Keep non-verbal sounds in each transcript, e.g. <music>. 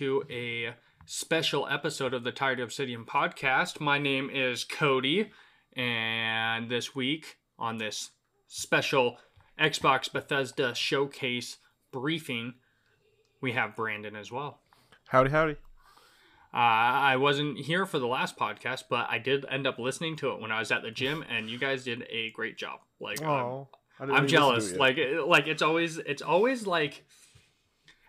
everybody, and welcome to a special episode of the Tired Obsidian podcast. My name is Cody, and this week on this special Xbox Bethesda showcase briefing, we have Brandon as well. Howdy, howdy. Uh, I wasn't here for the last podcast, but I did end up listening to it when I was at the gym, and you guys did a great job. Like, I'm- didn't I'm to jealous. Like like it's always it's always like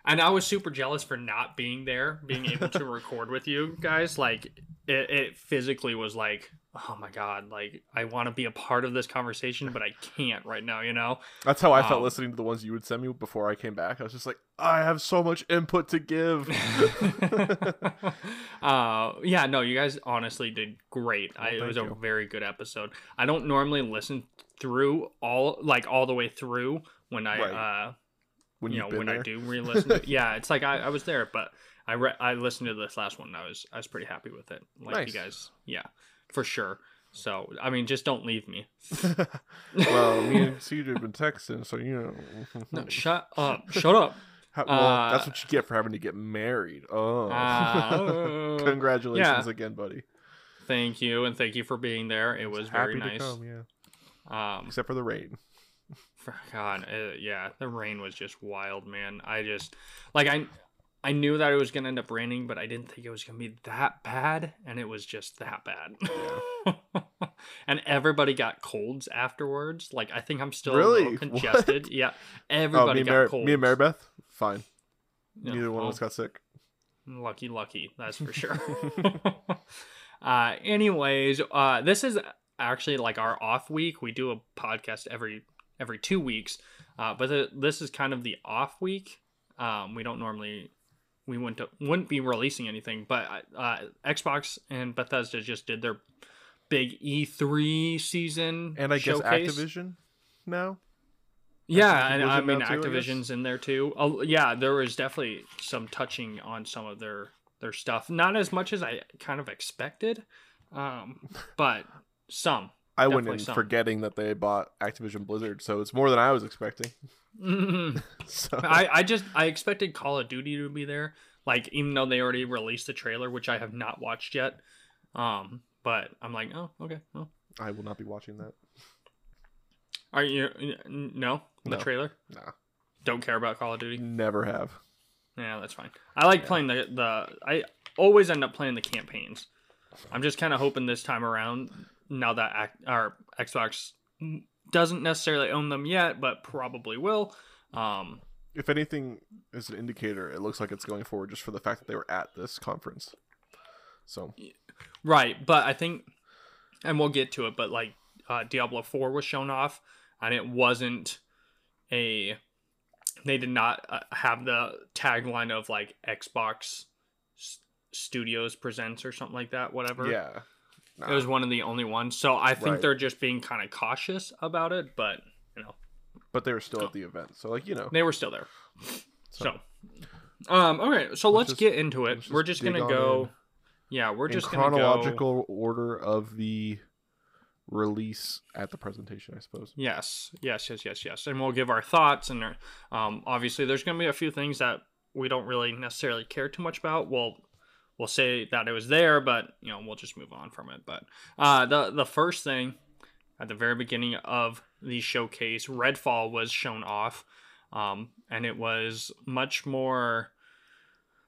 and I was super jealous for not being there, being able to <laughs> record with you guys. Like it, it physically was like, oh my god, like I want to be a part of this conversation, but I can't right now, you know? that's how I felt um, listening to the ones you would send me before I came back. I was just like, I have so much input to give. <laughs> uh yeah, no, you guys honestly did great. I, it was a very good episode. I don't normally listen through all like all the way through when I Right. uh when you know when there. I do re-listen to <laughs> yeah it's like I, I was there but I re- I listened to this last one and I was I was pretty happy with it like Nice. you guys yeah for sure so I mean just don't leave me <laughs> <laughs> well, me and CJ have been texting, so you know. no, shut up shut up How- well, that's uh, what you get for having to get married. Oh, Uh, congratulations yeah. again, buddy. thank you and thank you for being there it was very Happy nice to come, yeah. um Except for the rain. God uh, yeah the rain was just wild man I just like I I knew that it was gonna end up raining, but I didn't think it was gonna be that bad, and it was just that bad. <laughs> and everybody got colds afterwards. Like I think I'm still Really? little <laughs> What? congested. Yeah, Oh, everybody and, got Mar- colds. me and Maribeth, fine. Yeah, Neither one well, of us got sick. Lucky, lucky. That's for sure. <laughs> uh, anyways, uh, this is actually like our off week. We do a podcast every every two weeks, uh, but the, this is kind of the off week. Um, we don't normally we wouldn't wouldn't be releasing anything, but uh, Xbox and Bethesda just did their big E3 season And I guess. Activision now. Yeah, and I mean too, I? Activision's in there too. Oh, yeah, there was definitely some touching on some of their their stuff. Not as much as I kind of expected, um, <laughs> but some. I went in some. forgetting that they bought Activision Blizzard, so it's more than I was expecting. <laughs> I So I just I expected Call of Duty to be there, like even though they already released the trailer, which I have not watched yet. Um, but I'm like, oh, okay. Well, I will not be watching that. are you no the No. trailer? Nah, Don't care about Call of Duty. never have. Yeah, that's fine. I like playing the the. I always end up playing the campaigns. I'm just kind of hoping this time around, now that our Xbox doesn't necessarily own them yet, but probably will. Um, If anything is an indicator, it looks like it's going forward just for the fact that they were at this conference. So right, but I think, and we'll get to it, but like uh, Diablo Four was shown off, and it wasn't a. They did not uh, have the tagline of like Xbox Studios presents or something like that. Whatever. yeah, It was one of the only ones. So I think Right. they're just being kind of cautious about it, but you know, but they were still at the event. So like you know, they were still there. So- So, um, all right. so let's, just- get into it. let's We're just just gonna go. in. Yeah, we're in just gonna go. chronological order of the release at the presentation, I suppose. Yes, yes, yes, yes, yes, and we'll give our thoughts. And um, obviously, there's gonna be a few things that we don't really necessarily care too much about. We'll we'll say that it was there, but you know, we'll just move on from it. But uh, the the first thing at the very beginning of the showcase, Redfall was shown off, um, and it was much more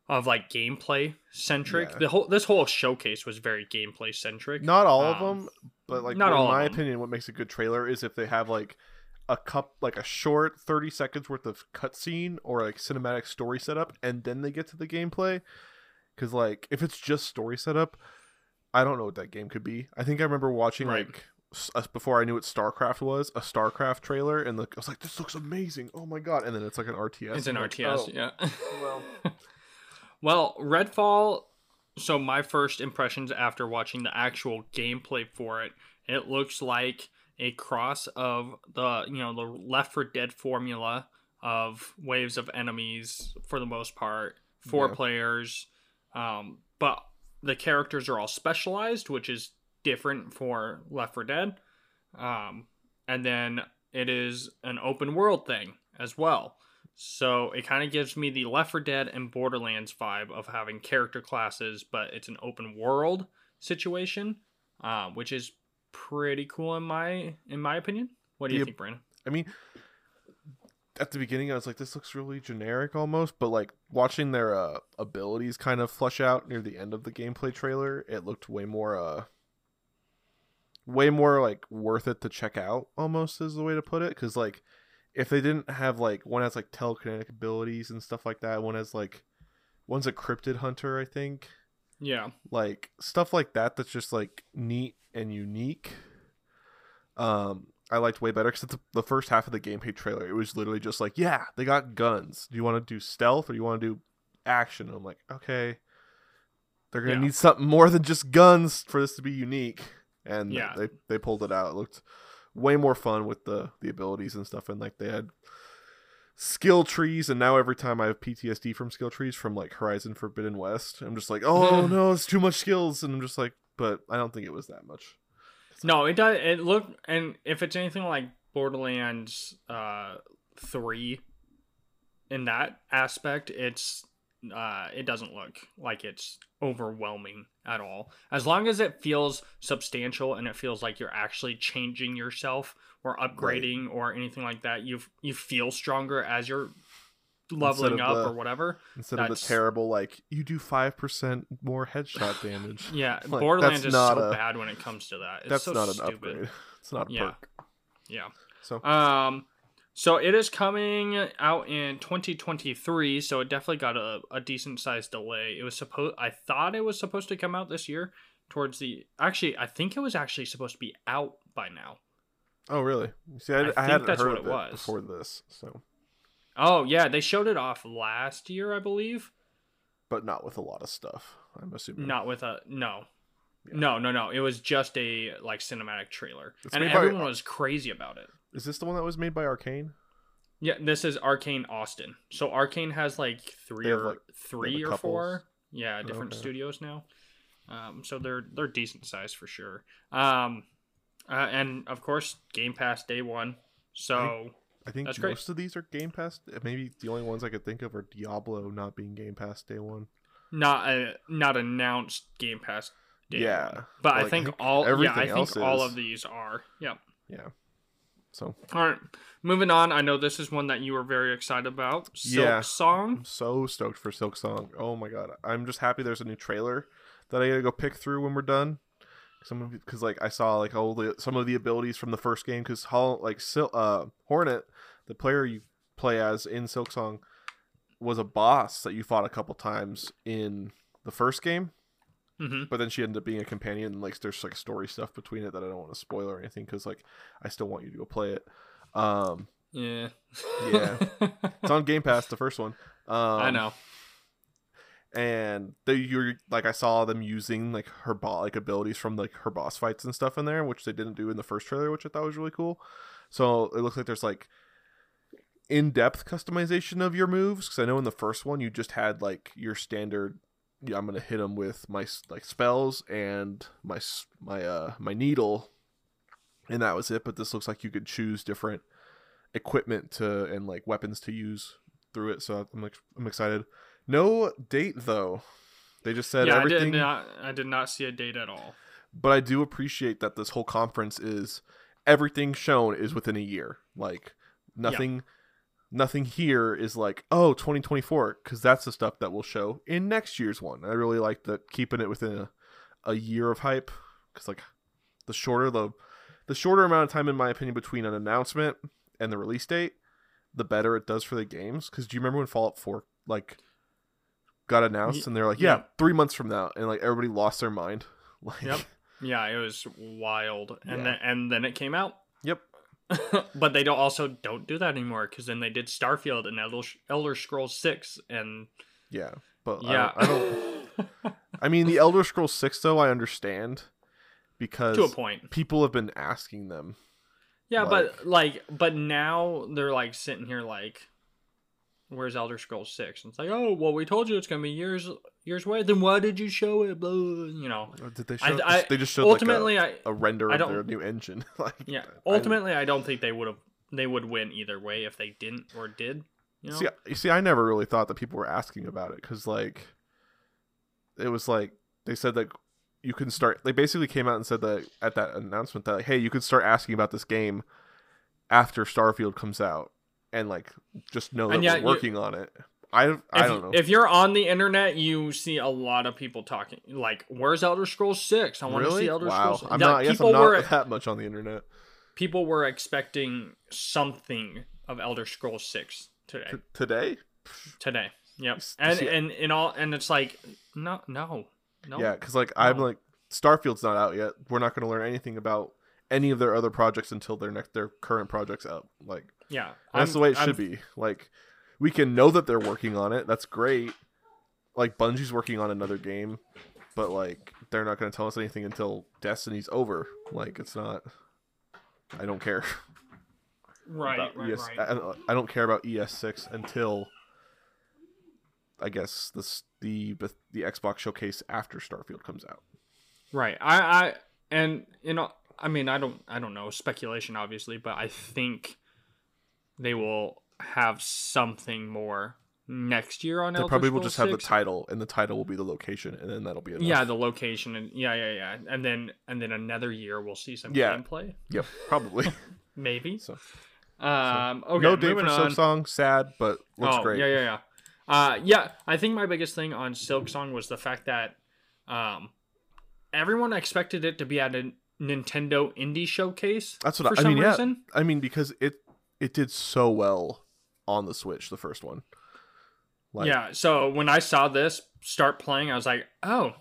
of like gameplay centric. Yeah. The whole this whole showcase was very gameplay centric. Not all of Um, them, but like not in all of my opinion, what makes a good trailer is if they have like a cup, like a short thirty seconds worth of cutscene or like cinematic story setup, and then they get to the gameplay. Because like if it's just story setup, I don't know what that game could be. I think I remember watching Right. like s- before I knew what StarCraft was, a StarCraft trailer, and like, I was like, "This looks amazing! Oh my god!" And then it's like an RTS. It's an I'm like, RTS, oh, yeah. well. <laughs> well, Redfall. So my first impressions after watching the actual gameplay for it, it looks like a cross of the you know the Left 4 Dead formula of waves of enemies for the most part, four Yeah. players, um, but the characters are all specialized, which is different for Left 4 Dead, um, and then it is an open world thing as well. So it kind of gives me the Left 4 Dead and Borderlands vibe of having character classes, but it's an open world situation, uh, which is pretty cool in my in my opinion. What do you The- think, Brandon? I mean, at the beginning, I was like, this looks really generic almost, but like watching their uh, abilities kind of flush out near the end of the gameplay trailer, it looked way more, uh, way more like worth it to check out almost is the way to put it. Cause like, if they didn't have like, one has like telekinetic abilities and stuff like that, one has like, one's a cryptid hunter, I think. Yeah, like stuff like that that's just like neat and unique um i liked way better because the, the first half of the gameplay trailer it was literally just like yeah they got guns. Do you want to do stealth or do you want to do action? And i'm like okay. They're gonna Yeah. need something more than just guns for this to be unique. And Yeah. they they pulled it out. It looked way more fun with the the abilities and stuff. And like they had skill trees. And now every time i have ptsd from skill trees from like horizon forbidden west i'm just like oh <laughs> no it's too much skills. And i'm just like but i don't think it was that much no, it does. It look and if it's anything like Borderlands uh three, in that aspect, it's uh it doesn't look like it's overwhelming at all. As long as it feels substantial and it feels like you're actually changing yourself or upgrading or anything like that, you you feel stronger as you're leveling up the- or whatever. instead of the terrible like you do 5% more headshot <sighs> damage Yeah, <laughs> Like, Borderlands is not so a- bad when it comes to that. It's that's so not an stupid. upgrade <laughs> it's not a Yeah. perk Yeah. so Um, so it is coming out in 2023. So it definitely got a, a decent sized delay. It was supposed. I thought it was supposed to come out this year. Towards the actually, I think it was actually supposed to be out by now. oh really see i, I I, think hadn't that's heard it it was. before this so Oh yeah, they showed it off last year, I believe. but not with a lot of stuff i'm assuming Not with a no. Yeah. No, no, no. It was just a like cinematic trailer, It's and made by- everyone was crazy about it. is this the one that was made by Arkane Yeah, this is Arkane Austin. So Arkane has like three or like- three or four, yeah, different Okay. studios now. Um, so they're they're decent size for sure. Um, uh, and of course Game Pass day one. So I think That's great. most of these are Game Pass. Maybe the only ones I could think of are Diablo not being Game Pass day one. not a not announced Game Pass. Day Yeah, one. but I like, I think <laughs> all yeah I think all is. of these are yeah. Yeah. So All right, moving on. I know this is one that you were very excited about. Silk Yeah. Song. I'm so stoked for Silksong. Oh my god, I'm just happy there's a new trailer that I gotta go pick through when we're done. Some because like I saw like all the some of the abilities from the first game because Hol like Sil- uh Hornet, the player you play as in Silksong, was a boss that you fought a couple times in the first game. hmm but then she ended up being a companion and like there's like story stuff between it that i don't want to spoil or anything because like i still want you to go play it um Yeah. Yeah. <laughs> it's on game pass the first one um I know. And they you're like i saw them using like her bot like abilities from like her boss fights and stuff in there which they didn't do in the first trailer which i thought was really cool. So it looks like there's like in-depth customization of your moves because i know in the first one you just had like your standard yeah i'm gonna hit them with my like spells and my my uh my needle and that was it. But this looks like you could choose different equipment to and like weapons to use through it so i'm like i'm excited no date though. They just said yeah, I everything. did not. I did not see a date at all. but i do appreciate that this whole conference is everything shown is within a year. Like nothing nothing here is like oh 2024 because that's the stuff that will show in next year's one. I really like that keeping it within a, a year of hype because like the shorter the the shorter amount of time in my opinion between an announcement and the release date the better it does for the games. Because do you remember when fallout 4 like got announced and they're like yeah three months from now and like everybody lost their mind <laughs> like Yep. Yeah, it was wild, and Yeah. then and then it came out. yep <laughs> but they don't also don't do that anymore because then they did Starfield and Elder, Elder Scrolls Six, and yeah but I yeah, don't- I don't <laughs> I mean, the Elder Scrolls Six, though, I understand because to a point. people have been asking them. Yeah, like- but like, but now they're like sitting here like, "Where's Elder Scrolls 6? And it's like, "Oh, well, we told you it's gonna be years years away. Then why did you show it?" Blah, you know. Uh, did they show? I- they just showed ultimately, like I a, a render I of their new engine. <laughs> like, yeah. Ultimately, I don't think they would have. They would win either way if they didn't or did. You know? See, you see, I never really thought that people were asking about it because, like, it was like they said that you can start. They basically came out and said that at that announcement that, like, hey, you could start asking about this game after Starfield comes out, and like just know that we're you- working on it. I I don't know. If you're on the internet, you see a lot of people talking like, "Where's Elder Scrolls 6? I want to see Elder wow. Scrolls." I'm not. People I'm not were that much on the internet people were expecting something of Elder Scrolls 6 today. T- today. Today. Yep. And see- and in all and it's like no no no. Yeah, because like I'm like Starfield's not out yet. We're not going to learn anything about any of their other projects until their next their current projects out. Like Yeah. that's the way it I'm- should be. Like we can know that they're working on it. That's great. Like Bungie's working on another game, but like they're not going to tell us anything until Destiny's over. Like it's not. I don't care <laughs> Right, about right, ES. right. I, don't- I don't care about ES6 until I guess this the the Xbox showcase after Starfield comes out. Right. I, I and you know I mean I don't I don't know speculation obviously, but I think they will have something more next year on They Elder probably will Scrolls just have the title, and the title will be the location, and then that'll be enough. Yeah, the location and yeah, yeah, yeah. And then and then another year we'll see some Yeah. gameplay. Yep, probably. <laughs> Maybe. so Um okay, no date for. Silksong. Sad, but looks oh, great. Yeah, yeah, yeah. Uh, yeah, I think my biggest thing on Silksong was the fact that um, everyone expected it to be at a Nintendo Indie Showcase. That's what I, I some mean. Yeah, reason. I mean because it it did so well on the Switch, the first one. Like, yeah. So when I saw this start playing, I was like, oh,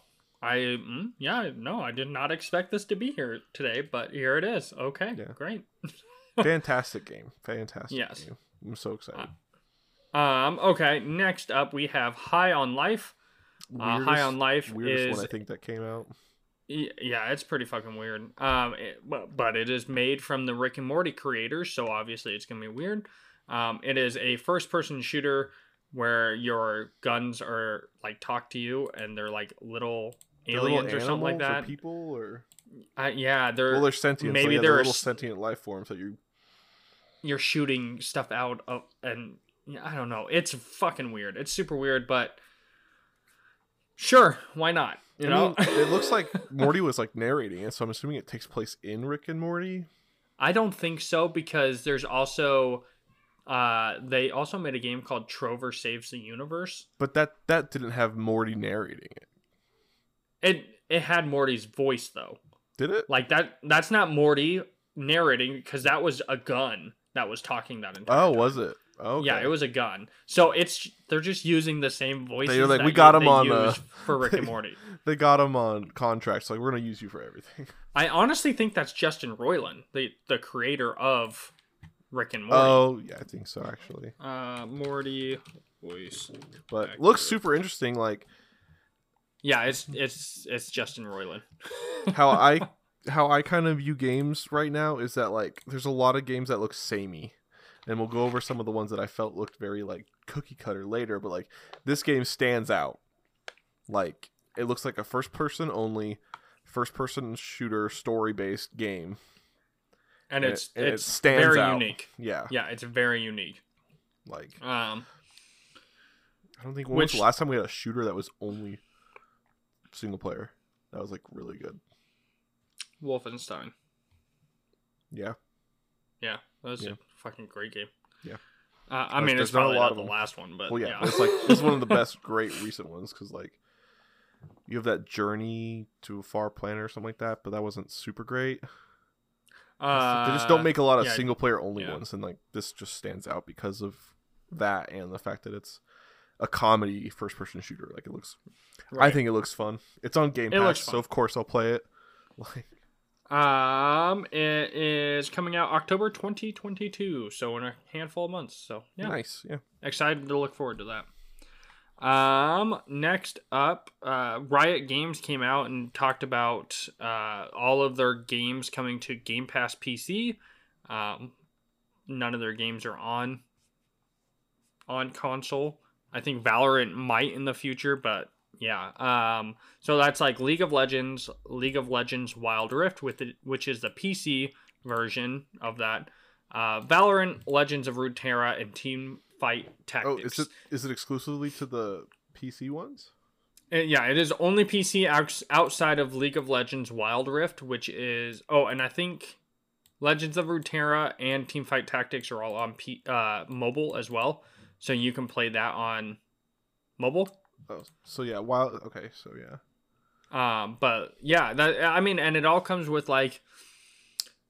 I mm, yeah, no, I did not expect this to be here today, but here it is. Okay, Yeah. great. <laughs> <laughs> fantastic game, fantastic. Yes. game. I'm so excited. Um, okay, next up we have High on Life. Uh, High on Life weirdest is one I think that came out. Yeah, it's pretty fucking weird. Um, it, but, but it is made from the Rick and Morty creators, so obviously it's gonna be weird. Um, it is a first-person shooter where your guns are like talk to you, and they're like little They're little aliens or something like animals or that. people or Uh, yeah, they're well, they're sentient. maybe so yeah, they're they're little s- sentient life forms that you. you're shooting stuff out of, and I don't know. It's fucking weird. It's super weird, but sure, why not? You I know, mean, it <laughs> looks like Morty was like narrating it, so I'm assuming it takes place in Rick and Morty. I don't think so because there's also uh they also made a game called Trover Saves the Universe. But that that didn't have Morty narrating it, It it had Morty's voice though. did it? Like that that's not Morty narrating because that was a gun that was talking that entire Oh, time. was it? Oh, Yeah, it was a gun. So it's they're just using the same voices. like, that "We got they on, uh, for Rick and <laughs> Morty. They got him on contracts. Like we're gonna use you for everything. <laughs> I honestly think that's Justin Roiland, the the creator of Rick and Morty. Oh, yeah, I think so actually. Uh, Morty voice. But Actor. looks super interesting. Like Yeah, it's it's it's Justin Roiland. <laughs> how I how I kind of view games right now is that like there's a lot of games that look samey. And we'll go over some of the ones that I felt looked very like cookie cutter later, but like this game stands out. Like it looks like a first person only first person shooter story based game. and And it's it- and it it's stands very out. unique. Yeah. Yeah, it's very unique. Like Um, I don't think when was Which- the last time we had a shooter that was only single player. That was like really good. Wolfenstein. Yeah. Yeah, that was Yeah. a fucking great game. Yeah. Uh, I There's- mean, there's it's not a lot of the last one, but Well, yeah, yeah, it's like this is one of the <laughs> best, great recent ones because like you have that journey to a far planet or something like that, but that wasn't super great. uh, they just don't make a lot of yeah, single player only yeah. ones, and like this just stands out because of that and the fact that it's a comedy first person shooter. Like it looks, I think it looks fun. It's on Game It Pass, so of course I'll play it. <laughs> Like Um, it is coming out October 2022, so in a handful of months. So yeah, nice, yeah. excited to look forward to that. Um, next up, uh, Riot Games came out and talked about uh, all of their games coming to Game Pass PC. Um, none of their games are on on console. I think Valorant might in the future, but yeah. Um, so that's like League of Legends, League of Legends Wild Rift, with it, which is the PC version of that. Uh, Valorant, Legends of Runeterra, and Team fight Tactics. Oh, is it is it exclusively to the PC ones? Uh, yeah, it is only PC outs- outside of League of Legends Wild Rift, which is oh, and I think Legends of Runeterra and Teamfight Tactics are all on P- uh, mobile as well, so you can play that on mobile. Oh, so yeah. While okay, so yeah. Um, but yeah, that I mean, and it all comes with like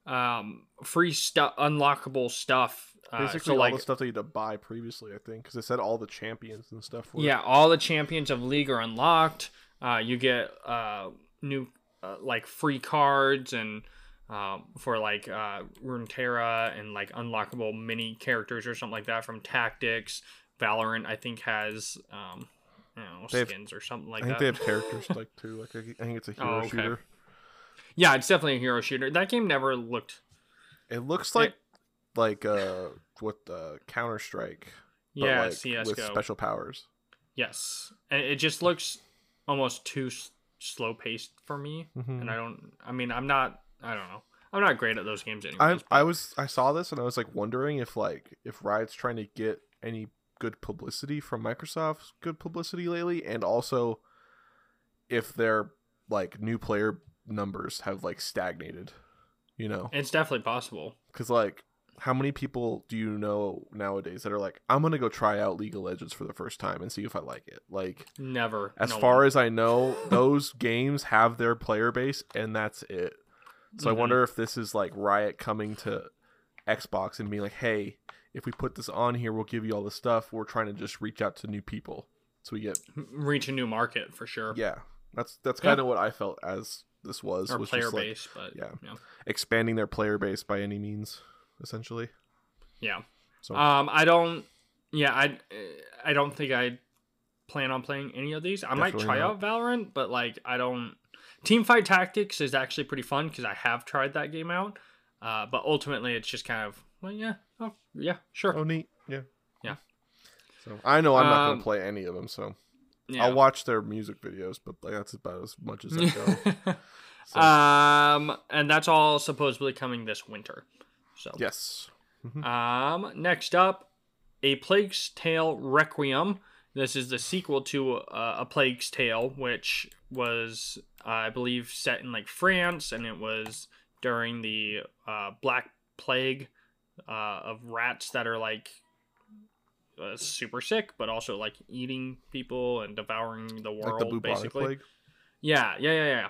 um free stuff, unlockable stuff. Uh, Basically, so all like the stuff that you had to buy previously, I think, because it said all the champions and stuff. Were, Yeah, all the champions of league are unlocked. Uh, you get uh, new uh, like free cards and um, for like uh, Runeterra and like unlockable mini characters or something like that from Tactics. Valorant, I think, has um, I don't know, They have- skins or something like that. I think that. they have characters <laughs> like too. Like I think it's a hero Oh, okay. shooter. Yeah, it's definitely a hero shooter. That game never looked. It looks like like uh what the Counter Strike. Yeah, like, CS:GO. with special powers. Yes, and it just looks almost too s- slow paced for me. Mhm. And I don't. I mean, I'm not. I don't know. I'm not great at those games I. I was I saw this and I was like wondering if like if Riot's trying to get any good publicity from Microsoft's good publicity lately, and also if their like new player numbers have like stagnated. You know, It's definitely possible. because like how many people do you know nowadays that are like i'm gonna go try out league of legends for the first time and see if i like it like Never. as no far one. as i know those games have their player base and that's it so Mhm. i wonder if this is like riot coming to xbox and being like hey if we put this on here we'll give you all the stuff we're trying to just reach out to new people so we get reach a new market for sure. yeah that's that's Yeah. kind of what i felt as this was Or player like base, but yeah. yeah. expanding their player base by any means essentially Yeah. So- Um, I don't. Yeah, I. I don't think I plan on playing any of these. I might try not. out Valorant, but like I don't. Teamfight Tactics is actually pretty fun because I have tried that game out. Uh, but ultimately, it's just kind of well, yeah, yeah, sure, Oh, neat. Yeah. Yeah. So I know I'm not Um, gonna play any of them, so yeah. I'll watch their music videos, but like that's about as much as I go. <laughs> So, um, and that's all supposedly coming this winter. So yes. Um, next up, A Plague's Tale Requiem. This is the sequel to uh, A Plague's Tale, which was, uh, I believe, set in like France, and it was during the uh, Black Plague uh, of rats that are like uh, super sick, but also like eating people and devouring the Like world, the bubonic basically. plague. Yeah, yeah, yeah,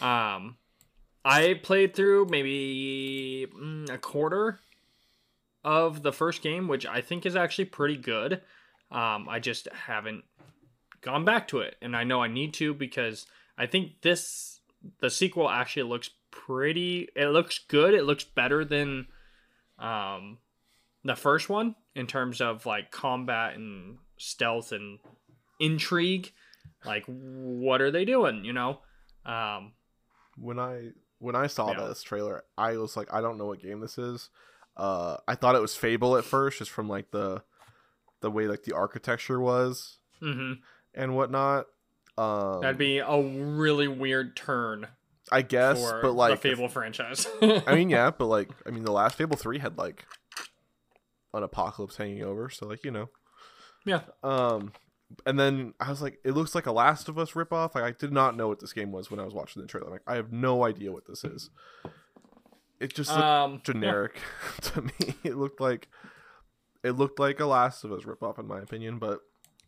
yeah. Um, I played through maybe mm, a quarter of the first game, which I think is actually pretty good. Um, I just haven't gone back to it, and I know I need to because I think this the sequel actually looks pretty. It looks good. It looks better than um the first one in terms of like combat and stealth and intrigue like what are they doing you know um When I when I saw Yeah. this trailer, I was like, I don't know what game this is. Uh, I thought it was Fable at first, just from like the the way like the architecture was mm-hmm. and whatnot. Um, that'd be a really weird turn I guess, but like the fable franchise <laughs> I mean, yeah, but like, I mean, the last Fable three had like an apocalypse hanging over, so like, you know, yeah um, and then I was like, it looks like a Last of Us ripoff. Like, I did not know what this game was when I was watching the trailer. Like, I have no idea what this is. It just looked um yeah. generic <laughs> to me. It looked like it looked like a Last of Us ripoff, in my opinion. But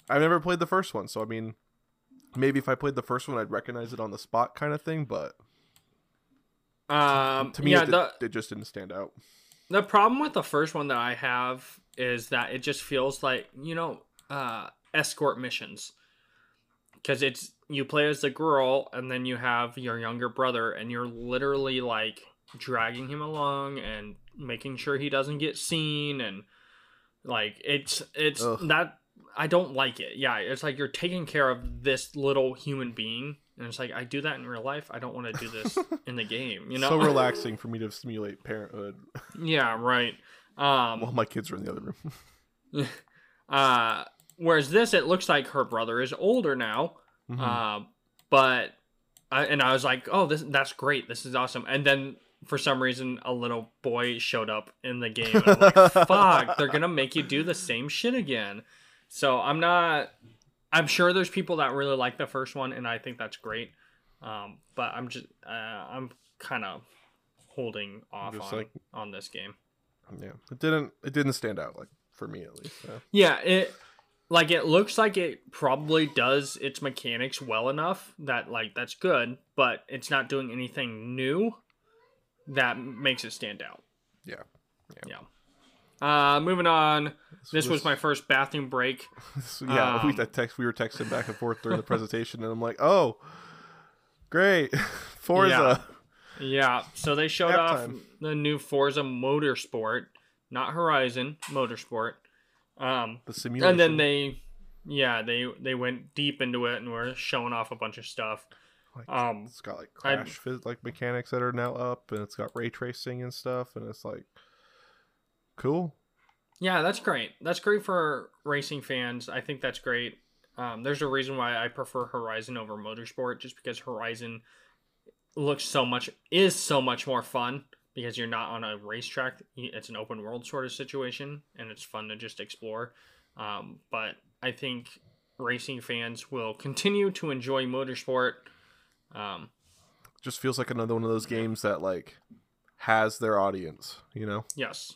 I've never played the first one, so I mean, maybe if I played the first one, I'd recognize it on the spot, kind of thing. But um to me, yeah it, the it just didn't stand out. the problem with the first one that i have is that it just feels like you know uh escort missions because it's you play as the girl and then you have your younger brother and you're literally like dragging him along and making sure he doesn't get seen and like it's it's Ugh. that i don't like it yeah it's like you're taking care of this little human being and it's like i do that in real life i don't want to do this <laughs> in the game you know so <laughs> relaxing for me to simulate parenthood yeah right um while my kids are in the other room. <laughs> uh whereas this it looks like her brother is older now Mhm. uh, but I, and I was like, "Oh, this that's great. This is awesome." And then for some reason, a little boy showed up in the game. And I'm like, "Fuck! They're gonna make you do the same shit again." So I'm not. I'm sure there's people that really like the first one, and I think that's great. Um, but I'm just, uh, I'm kind of holding off Just on like- on this game. Yeah, it didn't. It didn't stand out like for me at least. So. Yeah, it like it looks like it probably does its mechanics well enough that like that's good, but it's not doing anything new that makes it stand out. Yeah. Yeah. Uh, moving on. This was my first bathroom break. So, <laughs> yeah, we Um, that text we were texting back and forth during the presentation, and I'm like, oh, great, <laughs> Forza. Yeah, so they showed off Halftime. the new Forza Motorsport, not Horizon Motorsport. Um, The simulation. and then they, yeah, they they went deep into it and were showing off a bunch of stuff. Like, Um, it's got like I- crash phys- like mechanics that are now up, and it's got ray tracing and stuff, and it's like cool. Yeah, that's great. That's great for racing fans. I think that's great. Um, there's a reason why I prefer Horizon over Motorsport, just because Horizon looks so much is so much more fun because you're not on a racetrack. It's an open world sort of situation, and it's fun to just explore. Um, but I think racing fans will continue to enjoy Motorsport. Um, Just feels like another one of those games that like has their audience, you know. yes.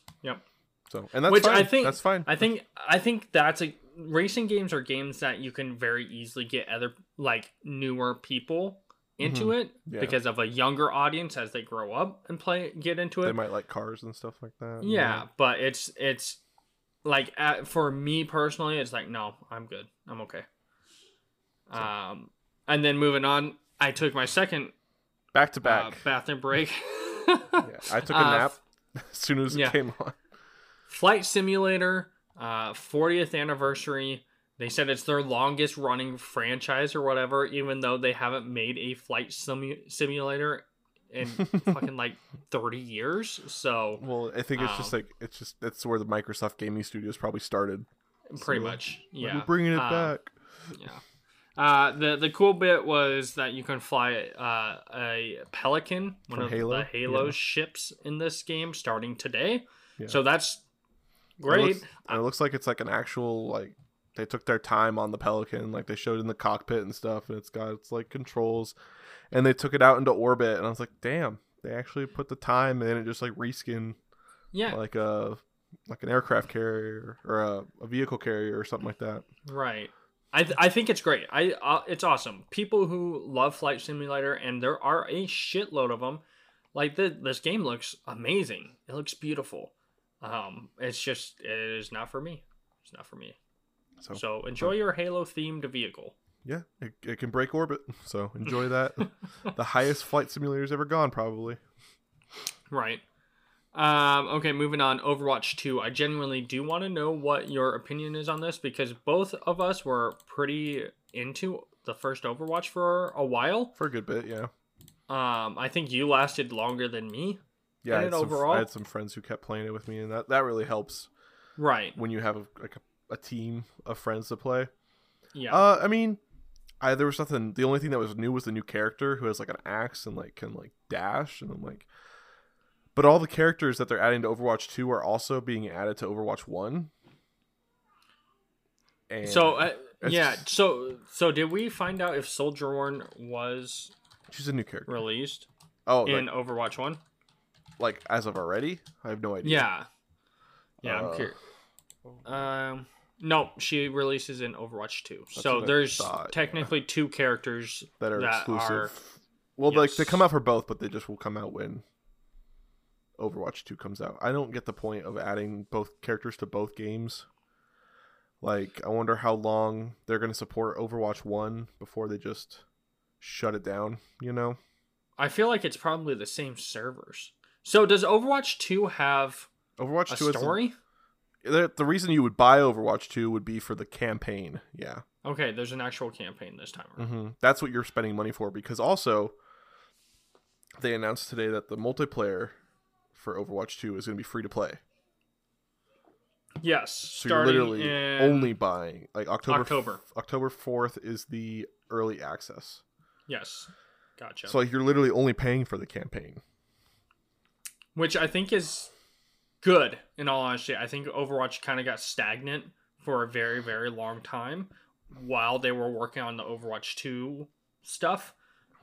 So and that's Which fine. I think that's fine. I think I think that's a racing games are games that you can very easily get other like newer people into it Mm-hmm. Yeah. because of a younger audience as they grow up and play get into it. they might like cars and stuff like that. yeah, but it's it's like at, for me personally, it's like no, I'm good, I'm okay. Um, and then moving on, I took my second Back to uh, back. bathroom break. <laughs> yeah. I took a <laughs> uh, nap <laughs> as soon as yeah. it came on. Flight Simulator, uh, 40th anniversary. They said it's their longest running franchise or whatever, even though they haven't made a flight simu- simulator in <laughs> fucking like 30 years. So, Well, I think it's just Um, like it's just that's where the Microsoft gaming studios probably started. pretty So, much, yeah. we're bringing it Uh, back. Yeah. Uh, the the cool bit was that you can fly uh, a Pelican, one From of Halo? the Halo Yeah. ships in this game, starting today. Yeah. So that's It great. looks, and it looks like it's like an actual like they took their time on the Pelican, like they showed in the cockpit and stuff, and it's got its like controls, and they took it out into orbit, and I was like, damn, they actually put the time in it, just like reskin yeah, like a like an aircraft carrier or a, a vehicle carrier or something like that. Right. I, th- I think it's great. I uh, it's awesome. People who love Flight Simulator, and there are a shitload of them. Like the, this game looks amazing. It looks beautiful. Um, it's just it is not for me. It's not for me. So, So enjoy your Halo themed vehicle. yeah, it, it can break orbit, so enjoy <laughs> that. the highest flight simulator's ever gone, probably. Right. Um, okay, moving on. Overwatch 2. I genuinely do want to know what your opinion is on this because both of us were pretty into the first Overwatch for a while. For a good bit, yeah. Um, I think you lasted longer than me. Yeah, I had, some, overall- I had some friends who kept playing it with me, and that, that really helps Right. when you have a, like a, a team of friends to play. Yeah. Uh, I mean, I there was nothing. The only thing that was new was the new character who has like an axe and like can like dash, and I'm like, but all the characters that they're adding to Overwatch Two are also being added to Overwatch One. And so uh, yeah, so so did we find out if Soldier One was she's a new character. released Oh, in like, Overwatch 1? Like as of already, I have no idea. Yeah. Yeah, Uh, I'm curious. Um no, she releases in Overwatch 2. So there's thought, yeah. technically two characters that are that exclusive. are- well, like they Yes. come out for both, but they just will come out when Overwatch 2 comes out. I don't get the point of adding both characters to both games. Like, I wonder how long they're going to support Overwatch 1 before they just shut it down, you know? I feel like it's probably the same servers. So does Overwatch 2 have Overwatch a 2 is the, story? the, the reason you would buy Overwatch 2 would be for the campaign. Yeah. Okay, there's an actual campaign this time around. hmm That's what you're spending money for because also they announced today that the multiplayer for Overwatch 2 is going to be free to play. Yes, So you're literally only buying like October. October. October fourth is the early access. Yes. Gotcha. So like you're literally only paying for the campaign. Which I think is good. In all honesty, I think Overwatch kind of got stagnant for a very very long time while they were working on the Overwatch two stuff.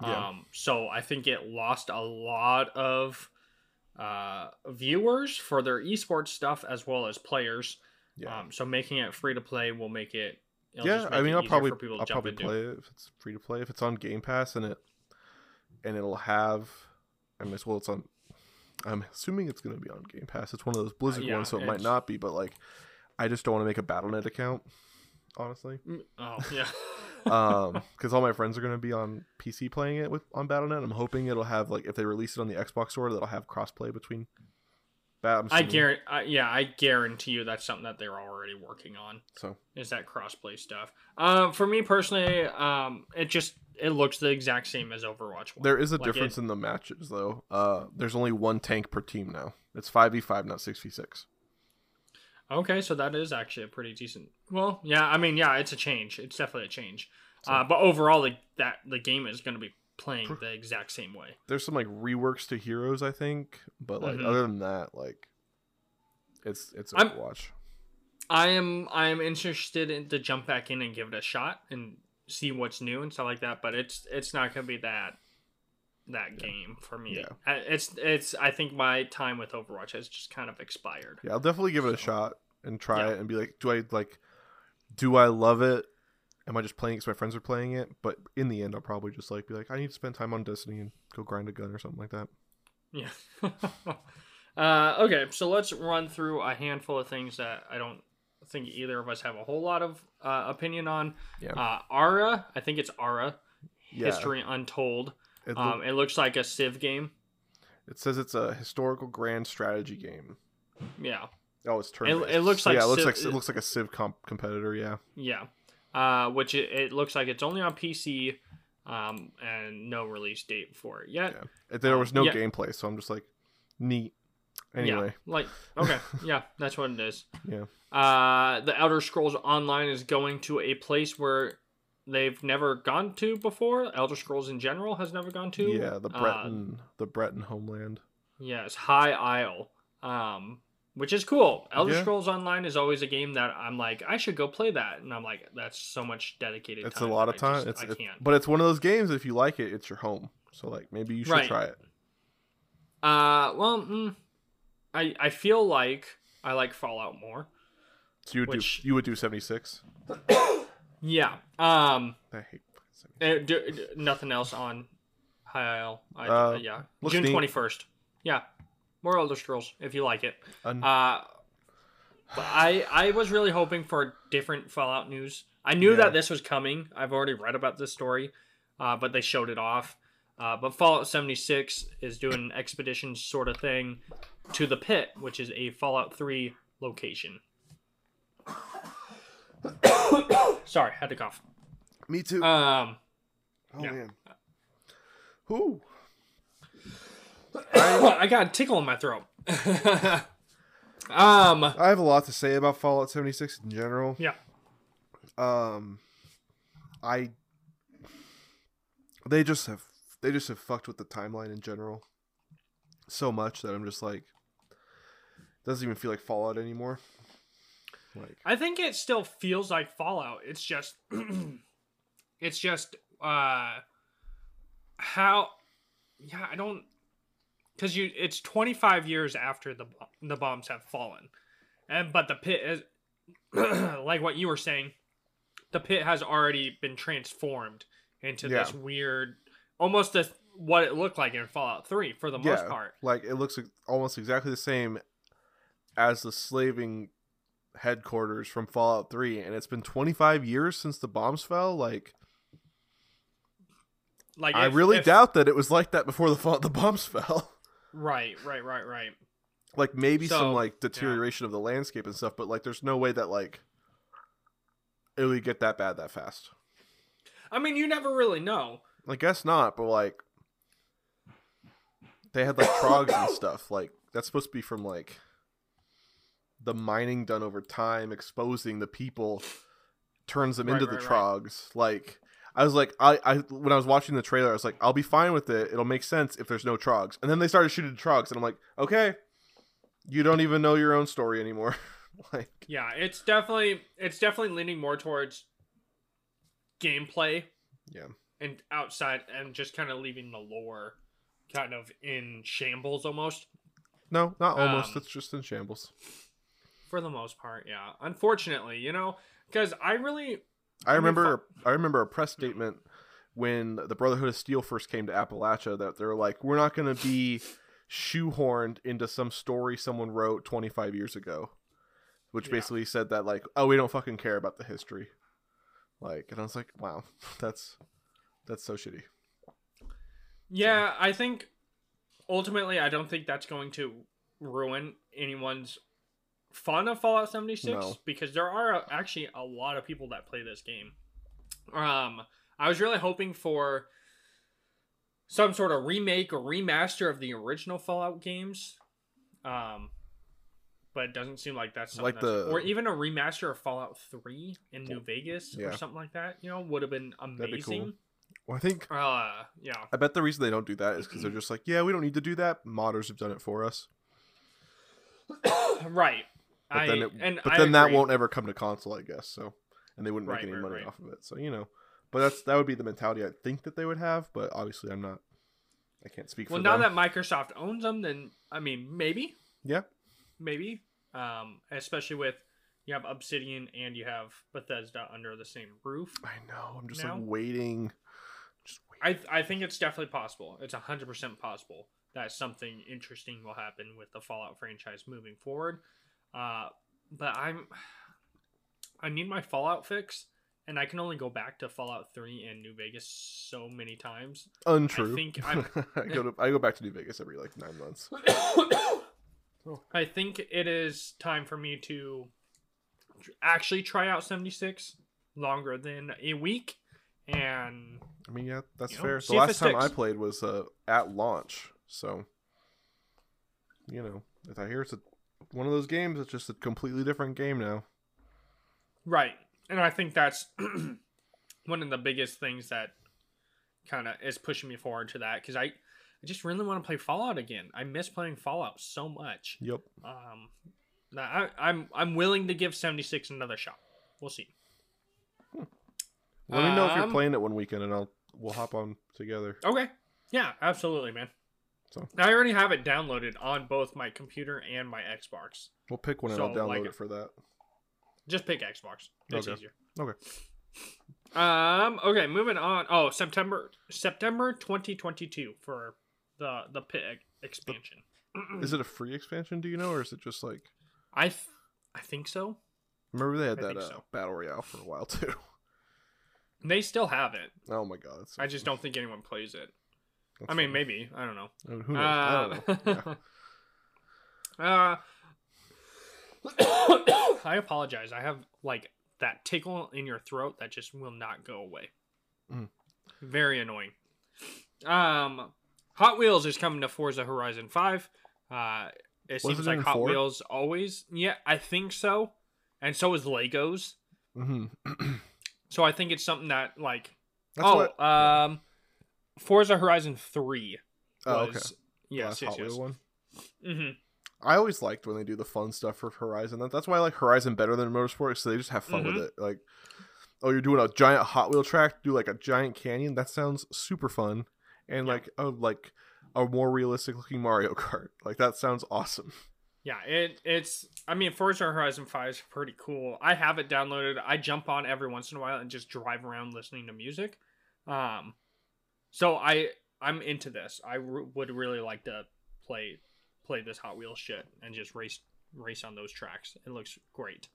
Yeah. Um, so I think it lost a lot of uh, viewers for their esports stuff as well as players. Yeah. Um, so making it free to play will make it. yeah, just I mean, it I'll probably for people to I'll jump probably into. play it if it's free to play. If it's on Game Pass and it and it'll have, I mean, well, it's on. I'm assuming it's gonna be on Game Pass. It's one of those Blizzard yeah, ones, so it might not be. But like, I just don't want to make a BattleNet account, honestly. Mm, Oh yeah. <laughs> um <laughs> because all my friends are going to be on pc playing it with on battlenet i'm hoping it'll have like if they release it on the xbox store that'll have crossplay between Bat- I'm guarantee, uh, yeah, I guarantee you that's something that they're already working on. so Is that crossplay stuff? Um, for me personally, um, it just it looks the exact same as Overwatch. 1. there is a Like, it- difference in the matches though uh there's only one tank per team now it's 5v5 not 6v6 Okay, so that is actually a pretty decent. Well, yeah, I mean, yeah, it's a change. It's definitely a change. So- uh, but overall, the, that the game is going to be playing the exact same way. there's some like reworks to heroes i think but like Mhm. other than that like it's it's I'm- overwatch I am I am interested in to jump back in and give it a shot and see what's new and stuff like that. But it's it's not going to be that that game for me. Yeah. It's it's I think my time with Overwatch has just kind of expired. yeah i'll definitely give it a shot and try Yeah. it and be like do i like do i love it am i just playing because my friends are playing it but in the end i'll probably just like be like i need to spend time on destiny and go grind a gun or something like that Yeah. <laughs> uh, okay, so let's run through a handful of things that I don't think either of us have a whole lot of uh, opinion on. Yeah. Uh, Ara, I think it's Ara, yeah History Untold. it, Um, it looks like a Civ game. it says it's a historical grand strategy game Yeah. oh it's turn it looks like yeah it looks Civ- like it looks like a civ comp competitor yeah Yeah. Uh, which it, it looks like it's only on PC um, and no release date for it yet. Yeah. there was no yeah. gameplay so i'm just like neat anyway Yeah, like okay, yeah, that's what it is. <laughs> Yeah. Uh, the Elder Scrolls Online is going to a place where they've never gone to before. Elder Scrolls in general has never gone to. yeah the Uh, breton the breton homeland yes, High Isle. Um, which is cool. Elder Yeah. Scrolls Online is always a game that I'm like, I should go play that, and I'm like, that's so much dedicated. it's a lot of time just- it's, I can't. but it's one of those games if you like it it's your home so like maybe you should Right. try it Uh, well, mm, I I feel like I like Fallout more. so you would Which- do you would do 76 <coughs> Yeah. Um. i hate 76. Uh, do, do- nothing else on High Isle. I, Uh, yeah, looks June twenty first. Yeah, more Elder Scrolls if you like it. Un- Uh, but I I was really hoping for different Fallout news. I knew Yeah. that this was coming. I've already read about this story, uh, but they showed it off. Uh, but Fallout 76 is doing an expedition sort of thing to the pit, which is a Fallout 3 location. <coughs> Sorry, had to cough. me too Um, oh yeah. man Ooh. <coughs> I got a tickle in my throat. <laughs> um, I have a lot to say about Fallout 76 in general. yeah, Um, I they just have they just have fucked with the timeline in general so much that I'm just like doesn't even feel like Fallout anymore. Like I think it still feels like Fallout. It's just, <clears throat> it's just, uh, how, yeah, I don't, because you, it's 25 years after the the bombs have fallen, and but the pit is, <clears throat> like what you were saying, the pit has already been transformed into this weird, almost this what it looked like in Fallout 3 for the most part. like it looks almost exactly the same as the slaving headquarters from Fallout 3 and it's been 25 years since the bombs fell like Like I really if- doubt that it was like that before the the bombs <laughs> fell. Right, right, right, right. like maybe So, some like deterioration of the landscape and stuff, but like there's no way that like it would get that bad that fast. I mean, you never really know. I guess not, but like they had like trogs and stuff. Like that's supposed to be from like the mining done over time, exposing the people, turns them Right, into the right, right. trogs. Like I was like, I, I when I was watching the trailer, I was like, I'll be fine with it. It'll make sense if there's no trogs. And then they started shooting trogs, and I'm like, okay, you don't even know your own story anymore. <laughs> like, Yeah, it's definitely it's definitely leaning more towards gameplay yeah, and outside and just kind of leaving the lore kind of in shambles almost no, not almost. Um, it's just in shambles. for the most part. Yeah, unfortunately, you know, because I really I mean, remember, I remember a press statement when the Brotherhood of Steel first came to Appalachia that they're like, we're not going to be shoehorned into some story someone wrote 25 years ago, which Yeah. basically said that like, oh, we don't fucking care about the history. Like, and I was like, wow, <laughs> that's that's so shitty. Yeah, I think ultimately I don't think that's going to ruin anyone's fun of Fallout 76 No. because there are actually a lot of people that play this game. Um I was really hoping for some sort of remake or remaster of the original Fallout games. Um but it doesn't seem like that's something Like the- or even a remaster of Fallout 3 in New Vegas Yeah. or something like that, you know, would have been amazing. be cool. Well, I think Uh yeah. I bet the reason they don't do that is because they're <clears throat> just like, yeah, we don't need to do that. Modders have done it for us. <coughs> right. But I then, it, and but I then that won't ever come to console, I guess. So, and they wouldn't Right, make any right, money right. off of it. So you know, but that's that would be the mentality I think that they would have. But obviously, I'm not. I can't speak Well, now them. that Microsoft owns them, then I mean, maybe, yeah, maybe, um, especially with you have Obsidian and you have Bethesda under the same roof. I know. I'm just Now? like waiting. I I think it's definitely possible. It's hundred percent possible that something interesting will happen with the Fallout franchise moving forward. Uh, but I'm I need my Fallout fix, and I can only go back to Fallout Three and New Vegas so many times. Untrue. I think <laughs> I'm I go to I go back to New Vegas every like nine months. <coughs> I think it is time for me to actually try out 76 longer than a week and I mean, yeah, that's You know, fair. The last time I played was uh, at launch, so you know, if I hear it's a, one of those games, it's just a completely different game now. right and i think that's <clears throat> one of the biggest things that kind of is pushing me forward to that because i i just really want to play fallout again i miss playing fallout so much Yep. um I, i'm i'm willing to give 76 another shot we'll see Let me know if you're Um, playing it one weekend, and I'll we'll hop on together. Okay. Yeah, absolutely, man. So- I already have it downloaded on both my computer and my Xbox. We'll pick one and So, I'll download like- it for that. Just pick Xbox. It's Okay. easier. Okay. Um. Okay. Moving on. Oh, September September 2022 for the the pit ex- expansion. <clears throat> Is it a free expansion? Do you know, or is it just like? I th- I think so. Remember they had I that uh, so. battle royale for a while too. They still have it. Oh my god! So I just don't think anyone plays it. I mean, funny. maybe. I don't know. I mean, who knows? I don't know. Uh, Yeah. <laughs> uh, <coughs> I apologize. I have like that tickle in your throat that just will not go away. Mm. Very annoying. Um, Hot Wheels is coming to Forza Horizon Five. Uh, it Was seems like Hot? Wheels always. Yeah, I think so. And so is Legos. Mhm. <clears throat> So I think it's something that like That's oh what. um, Forza Horizon Three Oh, okay. was yes yes Hot yes. Wheel one. hmm I always liked when they do the fun stuff for Horizon. That's why I like Horizon better than Motorsport. So they just have fun Mhm. with it. Like, oh, you're doing a giant Hot Wheel track, do like a giant canyon. That sounds super fun. And Yeah. like, oh, like a more realistic looking Mario <laughs> Kart. Like that sounds awesome. Yeah, it it's I mean Forza Horizon 5 is pretty cool. I have it downloaded. I jump on every once in a while and just drive around listening to music. Um so I I'm into this. I would really like to play play this Hot Wheels shit and just race race on those tracks. It looks great.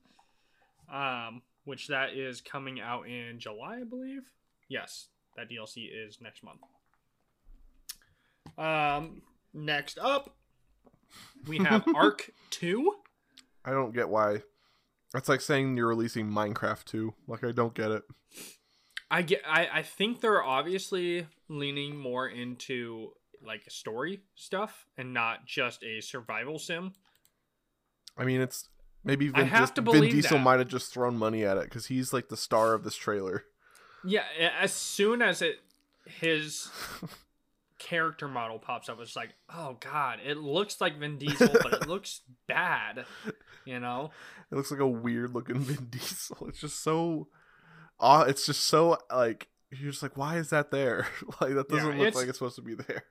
Um which that is coming out in July, I believe. Yes, that DLC is next month. Um next up we have <laughs> ARK 2. I don't get why. That's like saying you're releasing Minecraft 2. Like I don't get it. I get I, I think they're obviously leaning more into like story stuff and not just a survival sim. I mean, it's maybe I Vin, have just, to Vin Diesel that. might have just thrown money at it because he's like the star of this trailer. Yeah, as soon as it his <laughs> character model pops up, it's like, oh god, it looks like Vin Diesel, but it <laughs> looks bad. You know? It looks like a weird looking <laughs> Vin Diesel. It's just so, uh, it's just so like you're just like, why is that there? <laughs> like that doesn't look it's- like it's supposed to be there.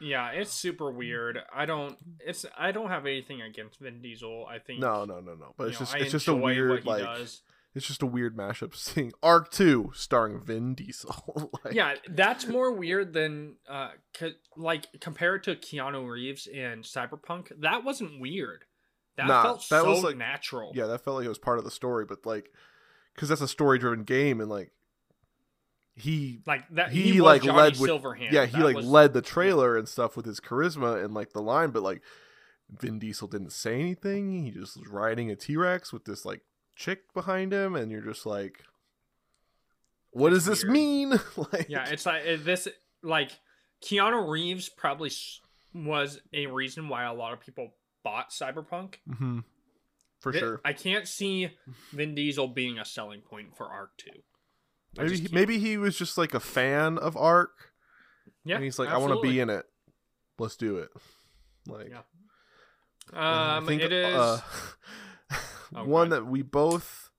Yeah, it's super weird. I don't. It's I don't have anything against Vin Diesel. I think No, no, no, no. But it's know, just I it's just a weird like does. It's just a weird mashup seeing ARK Two starring Vin Diesel. <laughs> like, yeah, that's more weird than uh, co- like compared to Keanu Reeves in Cyberpunk. That wasn't weird. That Nah, felt that so was, like- natural. yeah, that felt like it was part of the story, but like, because that's a story driven game, and like, he like that. he, He, like, Johnny led with- Silverhand. yeah he That like was- led the trailer and stuff with his charisma and like the line but like vin diesel didn't say anything he just was riding a t-rex with this like chick behind him and you're just like what does this weird. mean <laughs> like Yeah, it's like this. Like Keanu Reeves probably was a reason why a lot of people bought Cyberpunk. hmm for Thi- sure I can't see Vin Diesel being a selling point for ARK Two. I maybe he, maybe he was just like a fan of ARK Yeah, and he's like i want to be in it let's do it like Yeah. and I Um, think, it is. uh, <laughs> Oh, one that we both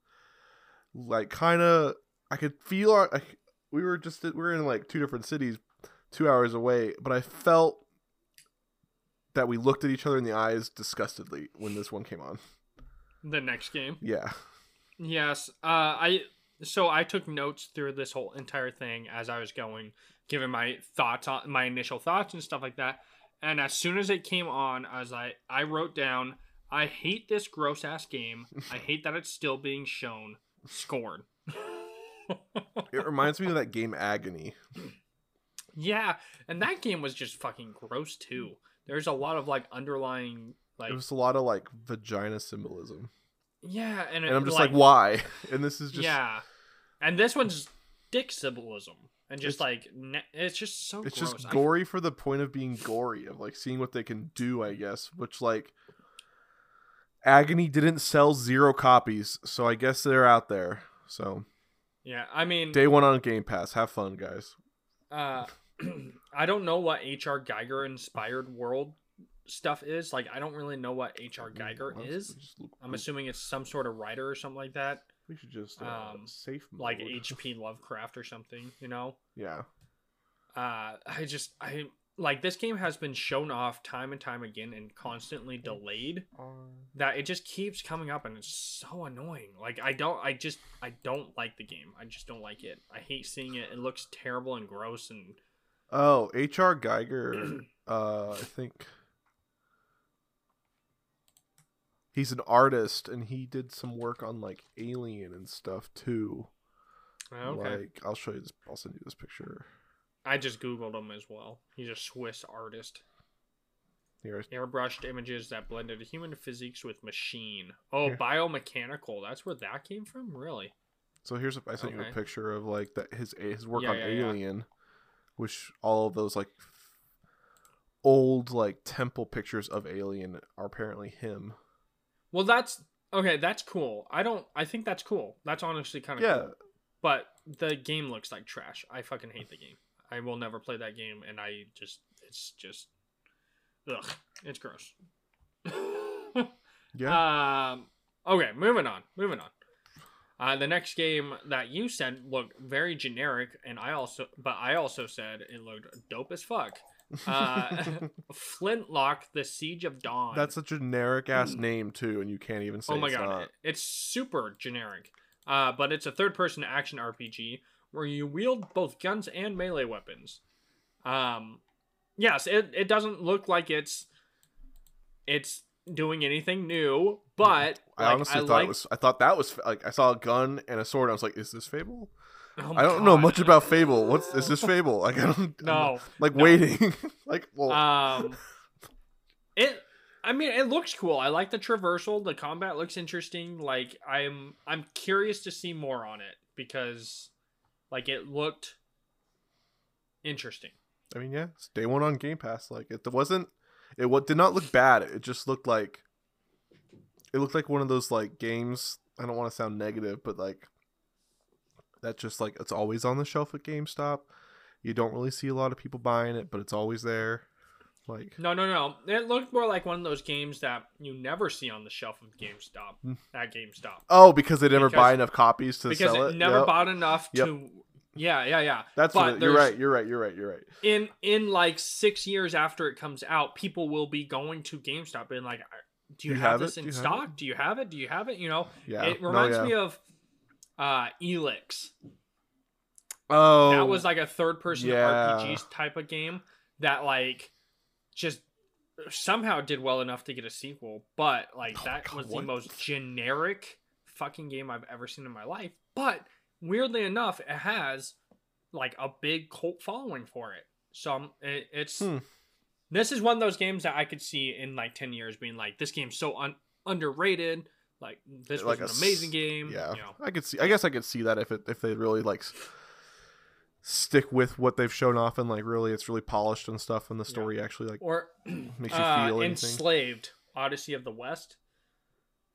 like kind of i could feel our I, we were just we were in like two different cities two hours away but i felt that we looked at each other in the eyes disgustedly when this one came on the next game. yeah Yes. Uh, I so I took notes through this whole entire thing as I was going, giving my thoughts on my initial thoughts and stuff like that. And as soon as it came on, as I was like, I wrote down, I hate this gross ass game. I hate that it's still being shown. Scorn. it reminds me of that game agony yeah, and that game was just fucking gross too. There's a lot of like underlying like it was a lot of like vagina symbolism yeah, and, and it, i'm just like, why <laughs> and this is just yeah, and this one's dick symbolism and just It's- like it's just so it's gross. just I- gory for the point of being gory of like seeing what they can do i guess which like agony didn't sell zero copies so i guess they're out there so yeah, I mean, day one on game pass have fun guys uh, <clears throat> I don't know what H.R. Giger inspired world stuff is. Like, I don't really know what H.R. Giger Let's is. I'm assuming it's some sort of writer or something like that, we should just uh, um, safe like. H.P. Lovecraft or something. You know. <laughs> yeah uh i just i like this game has been shown off time and time again and constantly delayed that it just keeps coming up and it's so annoying. Like i don't i just i don't like the game. I just don't like it. I hate seeing it. It looks terrible and gross and oh hr giger <clears throat> uh i think he's an artist and he did some work on like alien and stuff too. Okay. Like i'll show you this i'll send you this picture i just googled him as well he's a swiss artist here airbrushed images that blended human physics with machine oh Here. biomechanical that's where that came from really So here's a, I sent you a picture of like that his his work Yeah, on yeah, yeah. Alien, which all of those like old like temple pictures of Alien are apparently him. well that's okay that's cool i don't i think that's cool that's honestly kind of Yeah, cool. but the game looks like trash. I fucking hate the game. I will never play that game, and I just it's just ugh, it's gross. yeah. Um. Okay, moving on. Moving on. Uh, the next game that you said looked very generic, and I also, but I also said it looked dope as fuck. Uh, <laughs> Flintlock: The Siege of Dawn. That's a generic ass name too, and you can't even say oh my it's god, not. it's super generic. Uh, but it's a third-person action RPG where you wield both guns and melee weapons. Um, yes, it, it doesn't look like it's it's doing anything new, but I like, honestly I thought it was. I thought that was like I saw a gun and a sword. I was like, "Is this Fable?" oh I don't know much about Fable. What's is this Fable? Like I don't. I'm No, <laughs> like no. waiting. <laughs> like well, um, it. I mean, it looks cool. I like the traversal. The combat looks interesting. Like I'm, I'm curious to see more on it because, like, it looked interesting. I mean, yeah, it's day one on Game Pass. Like it wasn't. It what did not look bad. It just looked like. It looked like one of those like games. I don't want to sound negative, but like. that just like it's always on the shelf at GameStop. You don't really see a lot of people buying it, but it's always there. Like No, no, no. It looked more like one of those games that you never see on the shelf of GameStop. Hmm. At GameStop. oh, because they never Because- buy enough copies to because sell it it. never Yep. bought enough Yep. to Yeah, yeah, yeah. That's but what you're right. You're right. You're right. You're right. in in like six years after it comes out, people will be going to GameStop and like, do you, Do you have, have this in Do stock? Do you have it? Do you have it? You know, Yeah. it No, reminds yeah. me of uh Elex. Oh, That was like a third person yeah. RPG type of game that like just somehow did well enough to get a sequel, but like Oh, that God, was what? the most generic fucking game I've ever seen in my life. But weirdly enough, it has like a big cult following for it. So um, it, it's Hmm. this is one of those games that I could see in like ten years being like this game's so un- underrated. Like this Like was an s- amazing game. Yeah, you know. I could see. I guess I could see that if it if they really like stick with what they've shown off and like really it's really polished and stuff, and the story actually like or <clears throat> makes you uh, feel anything. enslaved odyssey of the west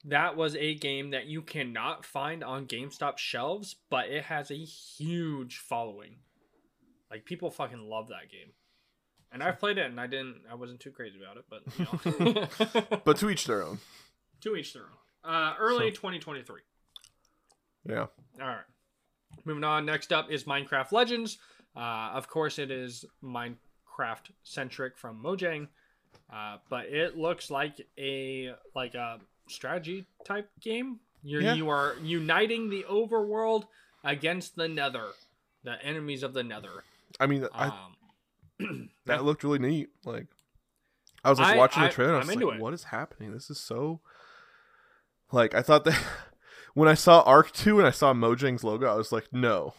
that was a game that you cannot find on gamestop shelves but it has a huge following. Like people fucking love that game. And i've played it and i didn't i wasn't too crazy about it but you know. <laughs> But to each their own. to each their own. Uh early So- 2023 Yeah. all right moving on. Next up is minecraft legends. Uh of course it is minecraft centric from mojang. Uh, but it looks like a like a strategy type game. You're Yeah. you are uniting the overworld against the Nether, the enemies of the Nether. I mean, I, Um, <clears throat> that looked really neat. Like, I was like I- watching I- the trailer. And I I'm was like. "What is happening? This is so." Like, I thought that <laughs> when I saw ARK Two and I saw Mojang's logo, I was like, "No,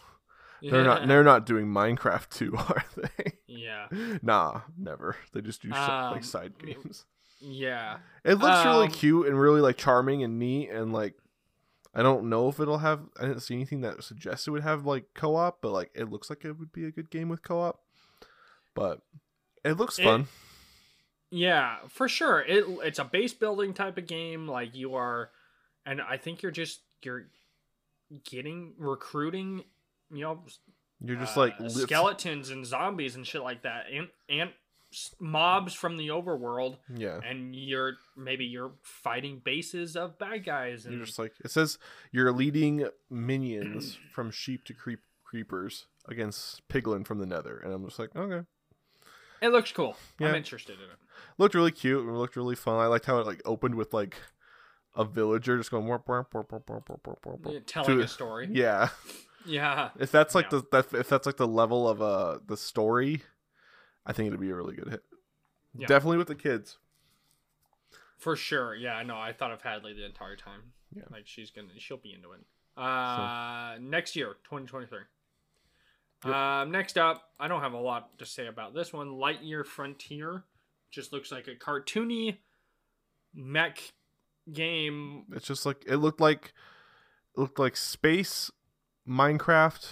they're not. They're not doing Minecraft Two, <laughs> are they?" yeah, nah, never. They just do Um, like side me- games. Yeah. It looks really Um, cute and really like charming and neat and like I don't know if it'll have I didn't see anything that suggests it would have like co-op, but like it looks like it would be a good game with co-op. But it looks It- fun. Yeah, for sure. It it's a base building type of game. Like you are, and I think you're just you're getting recruiting. You know, You're just uh, like skeletons and zombies and shit like that, and and mobs from the overworld, Yeah. and you're maybe you're fighting bases of bad guys, and You're just like it says you're leading minions <clears throat> from sheep to creep creepers against piglin from the nether and I'm just like, okay. it looks cool. I'm interested in it. Looked really cute and looked really fun. I liked how it like opened with like a villager just going warp, warp, warp, warp, warp, warp, warp, warp, warp. Telling To- a story. Yeah. <laughs> Yeah. If that's like Yeah. the that, if that's like the level of uh the story, I think it'd be a really good hit. Yeah. Definitely with the kids. For sure. Yeah, no, I thought of Hadley the entire time. Yeah. Like she's gonna she'll be into it. Uh next year, twenty twenty three. Yep. Um next up, I don't have a lot to say about this one. Lightyear Frontier. Just looks like a cartoony mech game. It's just like it looked like it looked like space, Minecraft,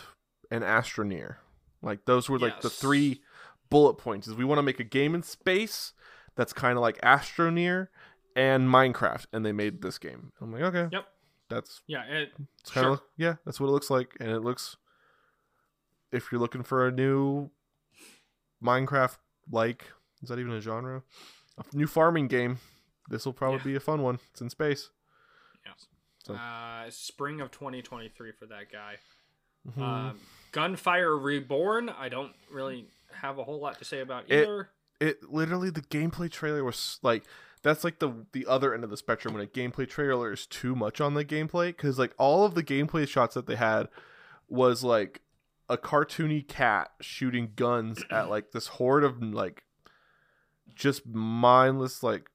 and Astroneer. Like those were like the three bullet points. Is we want to make a game in space that's kind of like Astroneer and Minecraft, and they made this game. I'm like, okay, Yep. that's Yeah, it it's kind of Sure. yeah, that's what it looks like, and it looks. If you're looking for a new Minecraft like, is that even a genre? A new farming game. This will probably Yeah. be a fun one. It's in space. So- uh spring of twenty twenty three for that guy. Mhm. Um Gunfire Reborn, I don't really have a whole lot to say about It- either. it literally the gameplay trailer was like that's like the the other end of the spectrum when a gameplay trailer is too much on the gameplay because like all of the gameplay shots that they had was like a cartoony cat shooting guns at like this horde of like just mindless like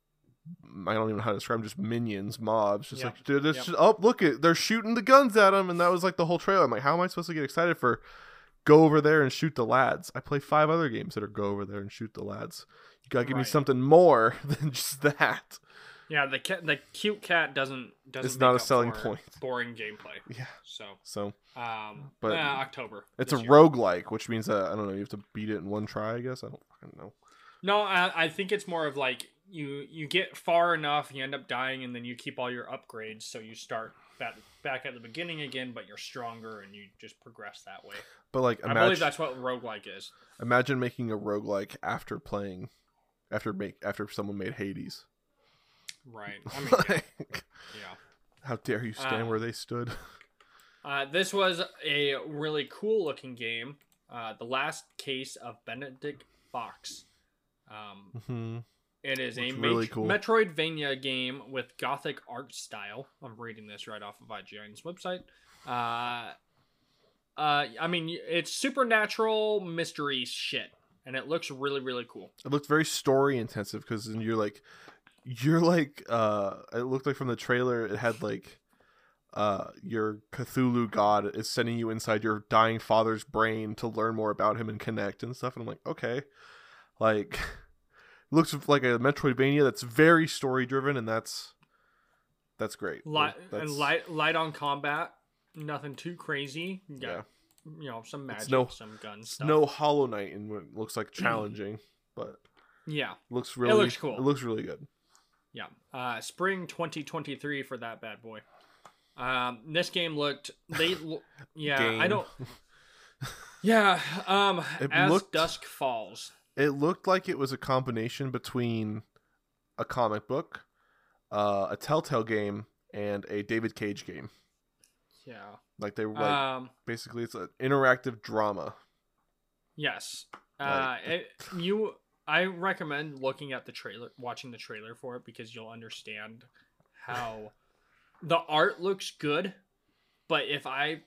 I don't even know how to describe 'em, just minions, mobs, just like dude, this Yep. just, oh look it, they're shooting the guns at them, and that was like the whole trailer. I'm like, how am I supposed to get excited for go over there and shoot the lads? I play five other games that are go over there and shoot the lads. You gotta give me something more <laughs> than just that. Yeah, the cat, the cute cat doesn't doesn't. It's not a selling point. <laughs> Boring gameplay. Yeah. So, So um, But but October. it's a year. roguelike, which means that I don't know, you have to beat it in one try, I guess. I don't fucking know. No, I, I think it's more of like you you get far enough, you end up dying, and then you keep all your upgrades, so you start back back at the beginning again, but you're stronger and you just progress that way. But like, I believe that's what roguelike is. imagine making a roguelike after playing, after make after someone made Hades. Right. <laughs> I mean, yeah. Like, yeah. how dare you stand where they stood? <laughs> Uh, this was a really cool looking game. Uh, the last case of Benedict Fox. Um, hmm it is a really cool. Metroidvania game with gothic art style. I'm reading this right off of IGN's website. Uh, uh, I mean, it's supernatural mystery shit, and it looks really, really cool. It looked very story intensive because you're like, you're like, uh, it looked like from the trailer it had like, uh, your Cthulhu god is sending you inside your dying father's brain to learn more about him and connect and stuff. And I'm like, okay, like, <laughs> looks like a Metroidvania that's very story driven, and that's that's great. Light That's- and light, light on combat. Nothing too crazy. You got, Yeah. you know, some magic, no- some guns, no Hollow Knight and it looks like <clears throat> challenging, but Yeah, looks really looks cool. It looks really good. yeah. Uh, spring 2023 for that bad boy. Um, this game looked. They, <laughs> yeah. I don't. <laughs> Yeah. Um, It as looked- dusk falls. It looked like it was a combination between a comic book, uh, a Telltale game, and a David Cage game. Yeah. Like they were like um. basically it's an interactive drama. Yes. Uh, Like- it, you. I recommend looking at the trailer, watching the trailer for it because you'll understand how <laughs> the art looks good, but if I,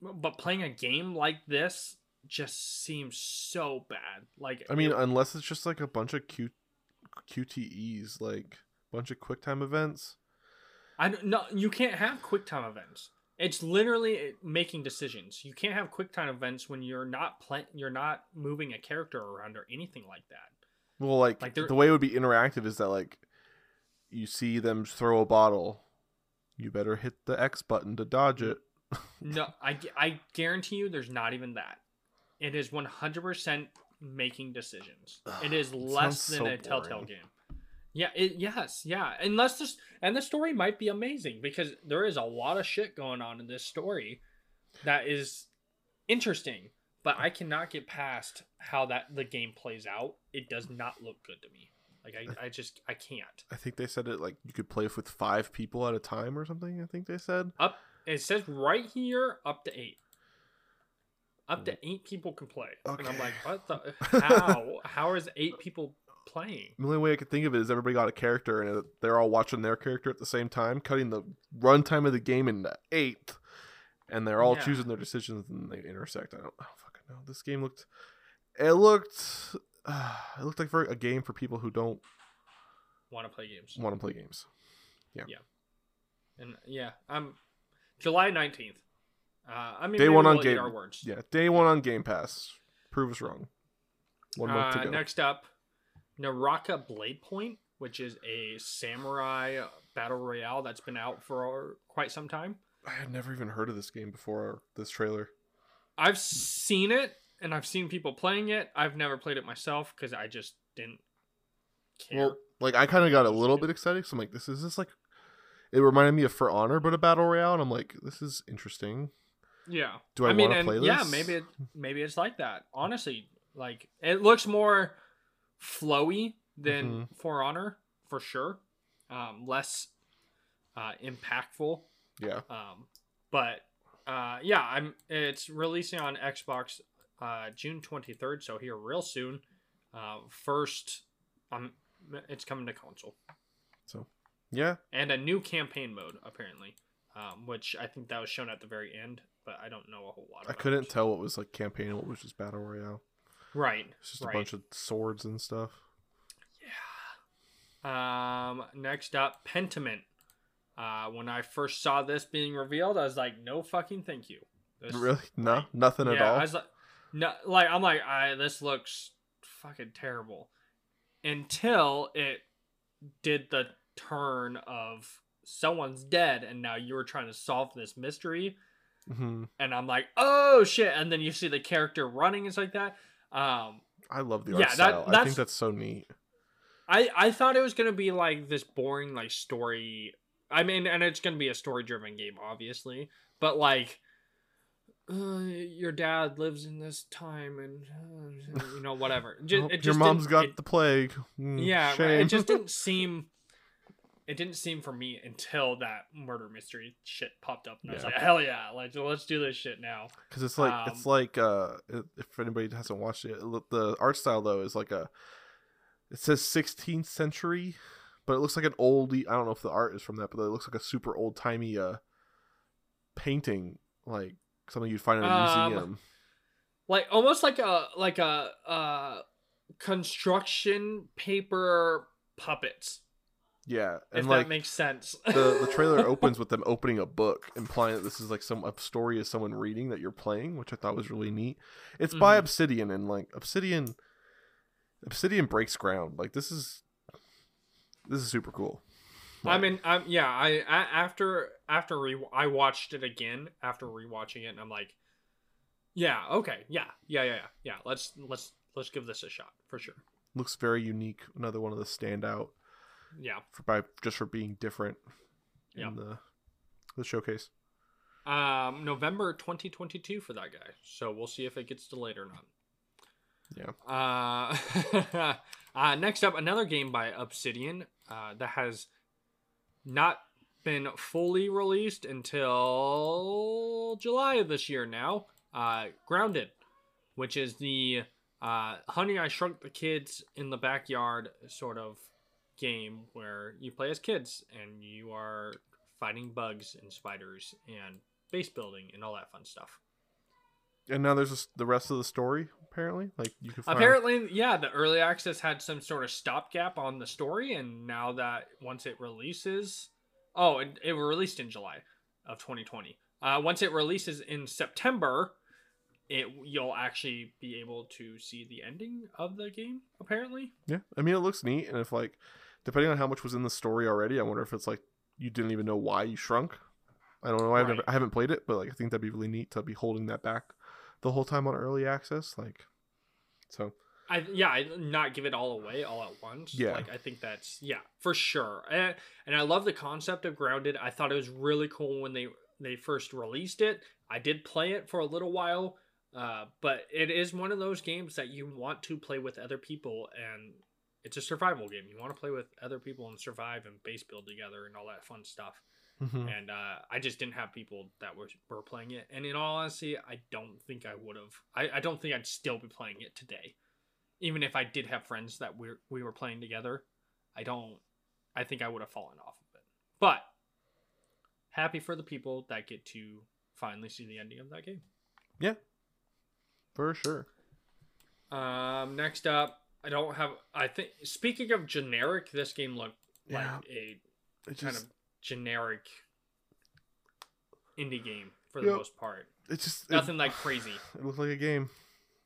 but playing a game like this just seems so bad. Like I mean, it- unless it's just like a bunch of Q QTEs, like a bunch of QuickTime events. I don't no, you can't have QuickTime events. It's literally eh, making decisions. You can't have QuickTime events when you're not playing. You're not moving a character around or anything like that. Well, like, Like, the way it would be interactive is that like you see them throw a bottle, you better hit the X button to dodge it. No, I, I guarantee you, there's not even that. It is 100% making decisions. It is Ugh, it less than so a Telltale boring. game. Yeah, it yes, yeah. Unless this and the story might be amazing because there is a lot of shit going on in this story that is interesting, but I cannot get past how that the game plays out. It does not look good to me. Like I, I just I can't. I think they said it like you could play with five people at a time or something. I think they said. Up it says right here up to eight. Up to eight people can play. And I'm like, what the <laughs> how? how is eight people playing? The only way I could think of it is everybody got a character and they're all watching their character at the same time, cutting the runtime of the game into eight, and they're all Yeah. choosing their decisions and they intersect. I don't, I don't fucking know. This game looked, it looked, uh, <sighs> it looked like for a game for people who don't Want to play games. want to play games. Yeah. Yeah. And yeah, I'm July 19th. Uh, I mean, Day one on Game- our words. Yeah, day one on Game Pass. Prove us wrong. One month to Uh, go. Next up, Naraka Blade Point, which is a samurai battle royale that's been out for quite some time. I had never even heard of this game before this trailer. I've seen it and I've seen people playing it. I've never played it myself because I just didn't care. Well, like I kind of got a little bit excited. So I'm like, this is this like, it reminded me of For Honor, but a battle royale, and I'm like, this is interesting. Yeah. Do I, mean, want to play this? yeah, maybe it, <laughs> maybe it's like that. Honestly, like it looks more flowy than Mm-hmm. For Honor for sure. Um, less uh, impactful. Yeah, Um, but uh, yeah, I'm. It's releasing on Xbox uh, June 23rd, so here real soon. Uh, first, um, it's coming to console So, yeah. and a new campaign mode apparently, um, which I think that was shown at the very end, but I don't know a whole lot. I couldn't it. tell what was like campaign and what was just battle royale. Right. It's just right. a bunch of swords and stuff. Yeah. Um. Next up, Pentiment. Uh, when I first saw this being revealed, I was like, "No fucking thank you." This, <laughs> really? No, right. nothing at all. I was like, no, like I'm like, I this looks fucking terrible. Until it did the turn of someone's dead, and now you're trying to solve this mystery, hmm and I'm like, oh shit! And then you see the character running and stuff like that. Um, I love the Yeah, art that- style. I think that's so neat. I I thought it was gonna be like this boring like story. I mean, and it's gonna be a story driven game, obviously, but like. Uh, your dad lives in this time, and uh, you know whatever. Just, it your mom's got it- the plague. Mm, yeah, right, it just didn't <laughs> seem. It didn't seem for me until that murder mystery shit popped up, and I was like, "Hell yeah! Like, let's do this shit now." because it's like it's Um, like uh if anybody hasn't watched it the art style though is like a it says 16th century but it looks like an oldie i don't know if the art is from that but it looks like a super old timey uh painting like something you'd find in a Um, museum like almost like a like a uh construction paper puppets yeah if and that like makes sense. the the <laughs> trailer opens with them opening a book implying that this is like some a story of someone reading that you're playing which i thought was really neat. It's by Mhm. obsidian and like obsidian obsidian breaks ground. Like this is this is super cool. I mean i'm yeah i, I after after re- i watched it again after rewatching it and i'm like yeah okay yeah yeah yeah yeah yeah let's let's let's give this a shot for sure. Looks very unique another one of the standout yeah for by just for being different in Yeah. the the showcase um november 2022 for that guy so we'll see if it gets delayed or not yeah Uh, <laughs> uh, next up, another game by Obsidian uh, that has not been fully released until July of this year now. Uh, Grounded, which is the uh, Honey, I Shrunk the Kids in the Backyard sort of game where you play as kids and you are fighting bugs and spiders and base building and all that fun stuff. and now there's this, the rest of the story apparently like you can find Apparently, yeah, the early access had some sort of stopgap on the story, and now that once it releases, oh, it, it released in July of 2020. Uh, once it releases in September, it you'll actually be able to see the ending of the game. Apparently, yeah i mean it looks neat and if like depending on how much was in the story already i wonder if it's like you didn't even know why you shrunk i don't know i've Right. never i haven't played it but like i think that'd be really neat to be holding that back the whole time on early access like so I yeah, I not give it all away all at once. Yeah. like I think that's yeah for sure. And, and I love the concept of Grounded. I thought it was really cool when they they first released it. I did play it for a little while, uh, but it is one of those games that you want to play with other people, and it's a survival game. You want to play with other people and survive and base build together and all that fun stuff. mhm. And uh, I just didn't have people that were were playing it. And in all honesty, I don't think I would have. I, I don't think I'd still be playing it today, even if I did have friends that we we were playing together. I don't. I think I would have fallen off of it. But happy for the people that get to finally see the ending of that game. Yeah, for sure Um, next up, I don't have. I think speaking of generic, this game looked Yeah. like a it kind just of generic indie game for the Yep. most part. It's just Nothing like crazy. it, <sighs> it looked like a game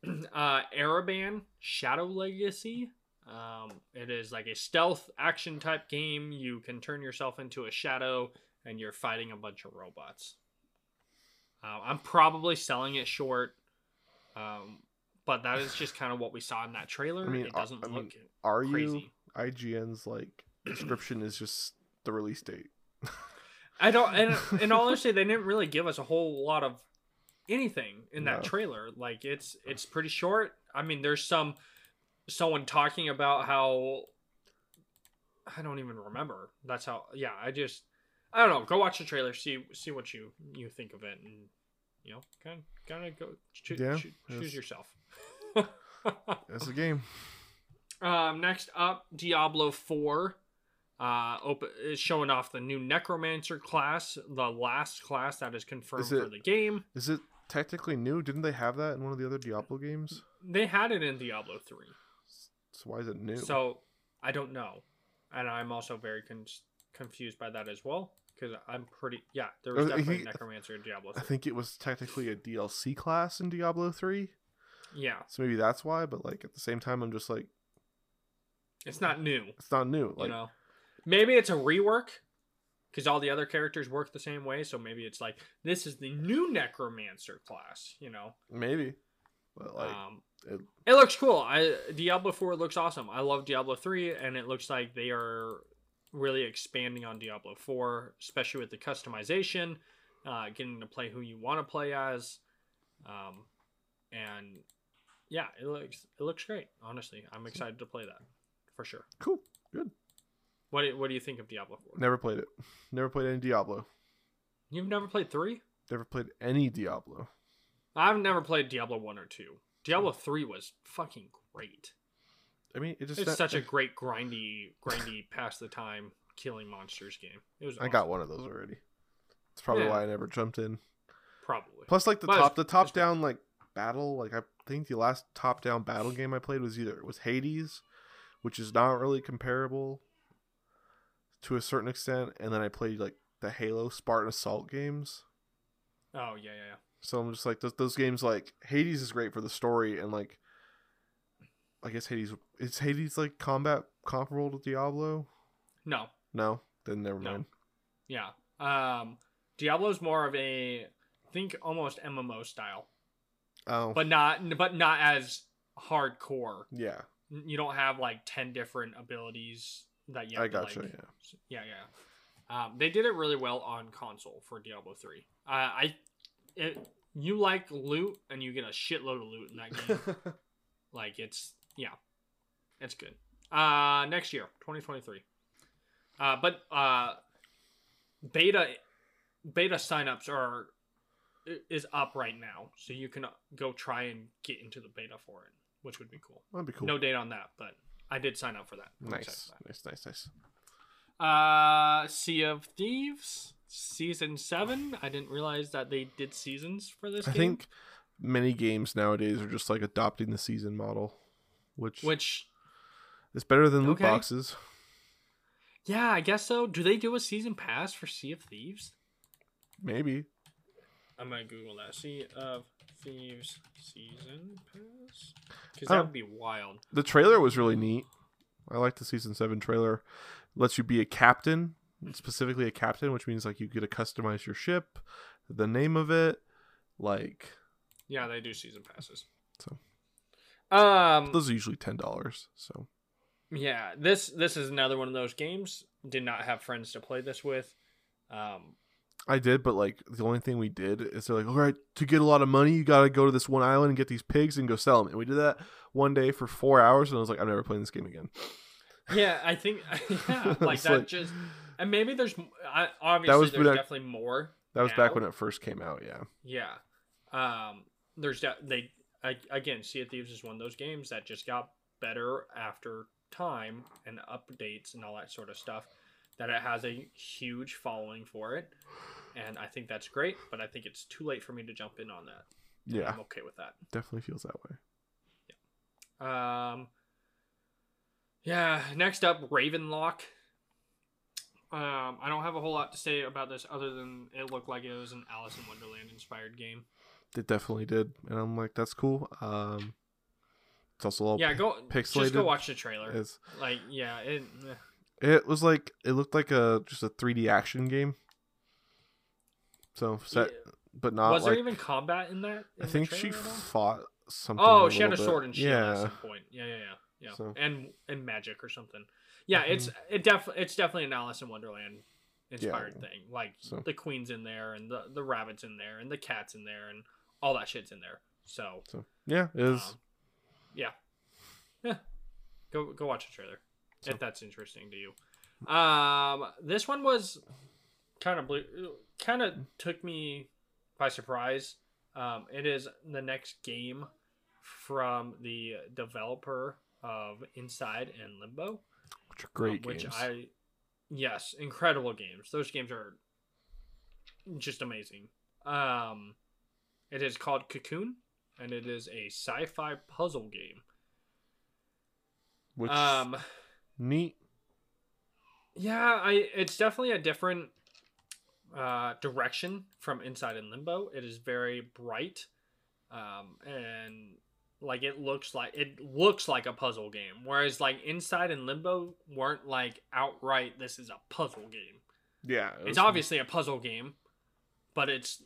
<clears throat> uh Ereban Shadow Legacy. Um, it is like a stealth action type game. You can turn yourself into a shadow and you're fighting a bunch of robots. Uh, I'm probably selling it short, um, but that is just kind of what we saw in that trailer. I mean, it uh, doesn't I mean, look are crazy. you IGN's like <clears throat> description is just the release date I don't, and <laughs> in all honesty, they didn't really give us a whole lot of anything in that No. trailer. Like it's it's pretty short. I mean, there's some someone talking about how I don't even remember. That's how. Yeah, I just I don't know. Go watch the trailer. See see what you you think of it, and you know, kind of kind of go choo- Yeah, choo- choose yourself. <laughs> that's a game Um, next up, Diablo 4. Uh, open, is showing off the new Necromancer class, the last class that is confirmed Is for the game. is it technically new didn't they have that in one of the other Diablo games They had it in Diablo 3. so why is it new So, I don't know. And I'm also very con- confused by that as well. Because I'm pretty. Yeah, there was definitely he- Necromancer in Diablo 3. I think it was technically a DLC class in Diablo 3 Yeah, so maybe that's why but like at the same time I'm just like it's not new. it's not new You like know? Maybe it's a rework. Because all the other characters work the same way. So maybe it's like, this is the new Necromancer class, you know? maybe But like, um, it- it, looks cool. I Diablo Four looks awesome. I love Diablo Three, and it looks like they are really expanding on Diablo Four, especially with the customization, uh, getting to play who you want to play as, um, and yeah, it looks it looks great. Honestly, I'm excited to play that for sure. cool, good. What do, what do you think of Diablo Four? Never played it. Never played any Diablo. You've never played three? Never played any Diablo. I've never played Diablo one or two. Diablo three was fucking great. I mean, it just It's not- such a great grindy, grindy, past the time killing monsters game. It was. I got one of those already. That's probably Yeah. why I never jumped in. Probably. Plus, like the But it's- top, the top down like battle. Like I think the last top down battle game I played was either was Hades, which is not really comparable to a certain extent, and then I played like the Halo Spartan Assault games. Oh yeah, yeah, yeah. So I'm just like those those games. Like Hades is great for the story, and like I guess Hades is Hades like combat comparable to Diablo. No, No, then never No. mind. yeah. Um, Diablo's more of a think almost MMO style, Oh, but not but not as hardcore. yeah, You don't have like ten different abilities that you. Have I gotcha. like, yeah. yeah, yeah. Um, they did it really well on console for Diablo three. Uh, I, it, you like loot and you get a shitload of loot in that game. <laughs> like it's yeah, it's good. Uh, next year, twenty twenty three. Uh, but uh, beta beta signups are is up right now, so you can go try and get into the beta for it, which would be cool. That'd be cool. No date on that, but I did sign up for that. I'm nice, for nice, nice, nice. Uh, Sea of Thieves season seven. I didn't realize that they did seasons for this I game. think many games nowadays are just like adopting the season model, which, which is better than loot Okay. boxes. yeah, I guess so. Do they do a season pass for Sea of Thieves? Maybe. I'm gonna Google that. Sea of Thieves season pass, because that would be wild. The trailer was really neat. I like the season seven trailer. Lets you be a captain, specifically a captain, which means like you get to customize your ship, the name of it, like Yeah, they do season passes. So. Um, those are usually ten dollars. So yeah, this this is another one of those games. Did not have friends to play this with. Um, I did, but like the only thing we did is they're like, all right, to get a lot of money, you got to go to this one island and get these pigs and go sell them. And we did that one day for four hours, and I was like, I'm never playing this game again. yeah, I think <laughs> yeah, <laughs> like that like- just and maybe there's I, obviously was there's definitely more. That was back when it first came out. Yeah, Yeah. Um, there's de- they I, again, Sea of Thieves is one of those games that just got better after time and updates and all that sort of stuff. That it has a huge following for it, and I think that's great. But I think it's too late for me to jump in on that. yeah, I'm okay with that. definitely feels that way. Yeah. Um, yeah. Next up, Ravenlock. Um, I don't have a whole lot to say about this other than it looked like it was an Alice in Wonderland inspired game. It definitely did, and I'm like, that's cool. Um, it's also all Yeah, go just go watch the trailer. It's, Like, yeah, it. eh. it was like it looked like a just a 3D action game. So set, Yeah. but not was like there even combat in that? in I think she trailer at all? fought something. Oh, she had a little sword and shield Yeah, at some point. Yeah, yeah, yeah, yeah. So- And and magic or something. Yeah, Mm-hmm. it's it def it's definitely an Alice in Wonderland inspired Yeah. thing. Like So- the queen's in there, and the the rabbits in there, and the cats in there, and all that shit's in there. So so yeah, is. um, yeah, yeah. Go go watch the trailer So- if that's interesting to you. Um, this one was kind of blue, kind of took me by surprise. Um, it is the next game from the developer of Inside and Limbo, which are great um, which games. I yes, incredible games. Those games are just amazing. Um, it is called Cocoon, and it is a sci-fi puzzle game. which Um, neat. yeah, I it's definitely a different uh, direction from Inside and Limbo. It is very bright, um, and like it looks like it looks like a puzzle game. Whereas like Inside and Limbo weren't like outright this is a puzzle game. Yeah, it It's obviously a puzzle game, but it's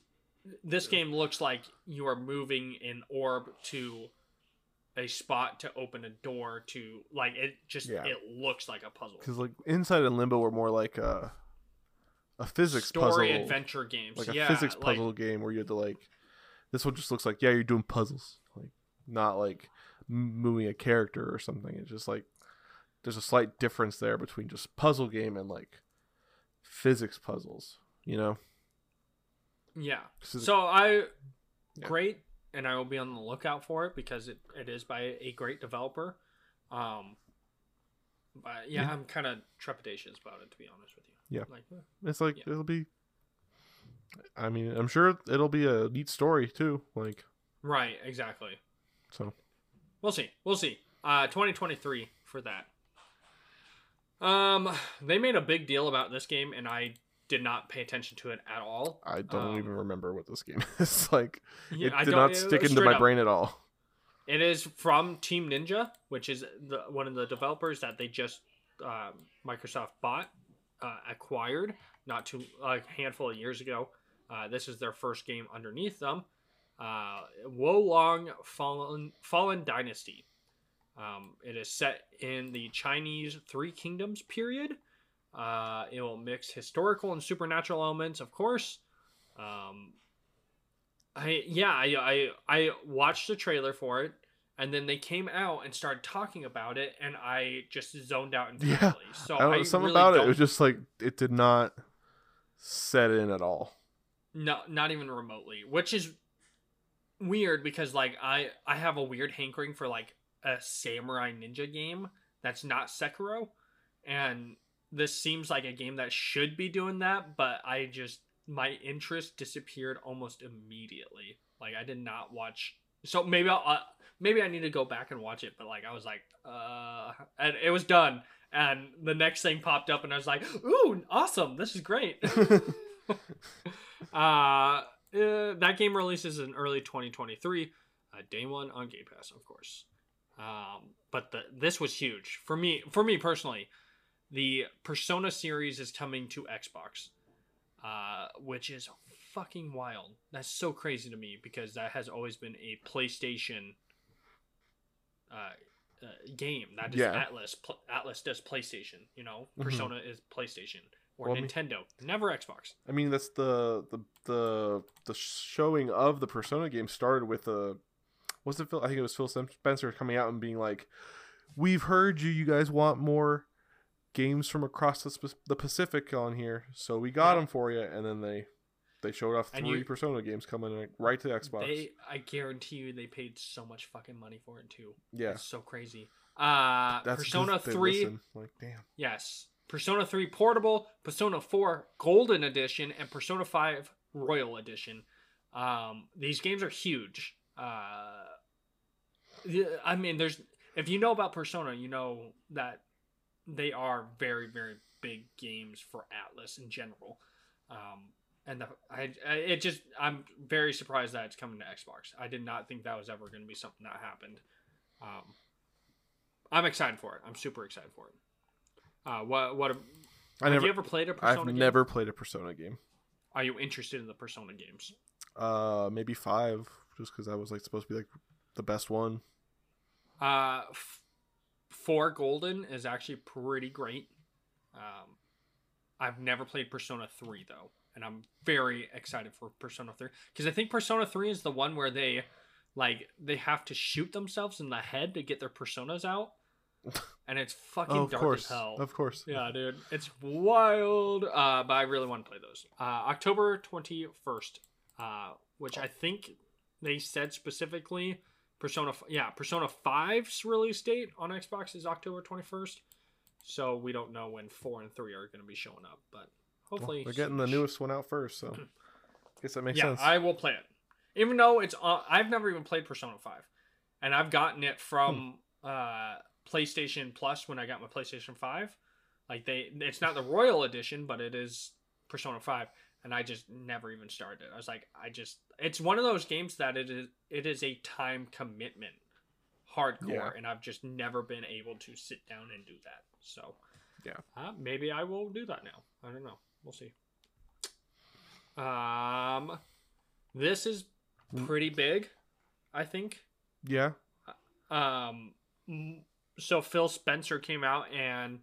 this game looks like you are moving an orb to a spot to open a door to like it just Yeah. it looks like a puzzle because like Inside and Limbo were more like a a physics story puzzle, adventure games like a yeah physics like- puzzle game where you had to like. This one just looks like yeah, you're doing puzzles, like not like moving a character or something. It's just like there's a slight difference there between just puzzle game and like physics puzzles. You know. Yeah so i Yeah. great and i will be on the lookout for it because it, it is by a great developer um but yeah, Yeah. i'm kind of trepidatious about it to be honest with you Yeah. like eh. It's like Yeah. it'll be. I mean, I'm sure it'll be a neat story too. Like right exactly so. We'll see. We'll see. Uh, 2023 for that. Um, they made a big deal about this game, and I did not pay attention to it at all. I don't Um, even remember what this game <laughs> is. like Yeah, it I did not stick into my up. brain at all. It is from Team Ninja, which is the one of the developers that they just uh, Microsoft bought, uh, acquired not too a handful of years ago. Uh, this is their first game underneath them. Uh, Wo Long Fallen Fallen Dynasty. Um, it is set in the Chinese Three Kingdoms period. Uh, it will mix historical and supernatural elements, of course. Um, I yeah, I, I I watched the trailer for it, and then they came out and started talking about it, and I just zoned out entirely. Yeah, so I don't know I something really about it. don't- It was just like it did not set in at all. No, not even remotely. Which is weird because like I I have a weird hankering for like a samurai ninja game that's not Sekiro, and this seems like a game that should be doing that, but I just my interest disappeared almost immediately. Like I did not watch. So maybe I'll uh, maybe I need to go back and watch it, but like I was like, uh, and it was done. And the next thing popped up, and I was like, "Ooh, awesome! This is great." <laughs> <laughs> uh, uh, that game releases in early 2023, uh, day one on Game Pass, of course. Um, but the this was huge for me. For me personally, the Persona series is coming to Xbox, uh, which is fucking wild. That's so crazy to me because that has always been a PlayStation uh, uh, game. That is Yeah. Atlus. Pl- Atlus does PlayStation. You know, Mhm. Persona is PlayStation or Well, I mean- Nintendo. Never Xbox. I mean, that's the the the the showing of the Persona game started with a was it Phil? I think it was Phil Spencer coming out and being like, "We've heard you. You guys want more games from across the, the Pacific on here, so we got Yeah. them for you." And then they they showed off three you- Persona games coming right to the Xbox. They, I guarantee you, they paid so much fucking money for it too. yeah, It's so crazy. Uh, that's Persona Three, listen. Like, damn. yes. Persona Three Portable, Persona Four Golden Edition, and Persona Five Royal Edition. Um, these games are huge. Uh, I mean, there's if you know about Persona, you know that they are very, very big games for Atlus in general. Um, and the, I, I, it just, I'm very surprised that it's coming to Xbox. I did not think that was ever going to be something that happened. Um, I'm excited for it. I'm super excited for it. Uh, what, what, I have never. you ever played a Persona game? I've game? never played a Persona game. Are you interested in the Persona games? Uh, maybe five, just because that was like supposed to be like the best one. Uh, f- four Golden is actually pretty great. Um, I've never played Persona Three though, and I'm very excited for Persona Three because I think Persona Three is the one where they, like, they have to shoot themselves in the head to get their personas out, <laughs> and it's fucking Oh, of dark course, as hell. of course. Yeah, dude, it's wild. Uh, but I really want to play those. Uh, October twenty first, uh, which I think they said specifically. Persona, yeah, Persona 5's release date on Xbox is October twenty first. So we don't know when four and three are going to be showing up, but Well, hopefully they're getting the newest one out first, so I guess that makes yeah, sense. I will play it, even though it's. Uh, I've never even played Persona Five, and I've gotten it from Hmm. uh, PlayStation Plus when I got my PlayStation Five. Like they, it's not the Royal Edition, but it is Persona Five, and I just never even started. I was like, I just, it's one of those games that it is, it is a time commitment, hardcore, Yeah. and I've just never been able to sit down and do that. So, Yeah. uh, maybe I will do that now. I don't know. We'll see. Um, this is pretty big, I think. Yeah. Um, so Phil Spencer came out and,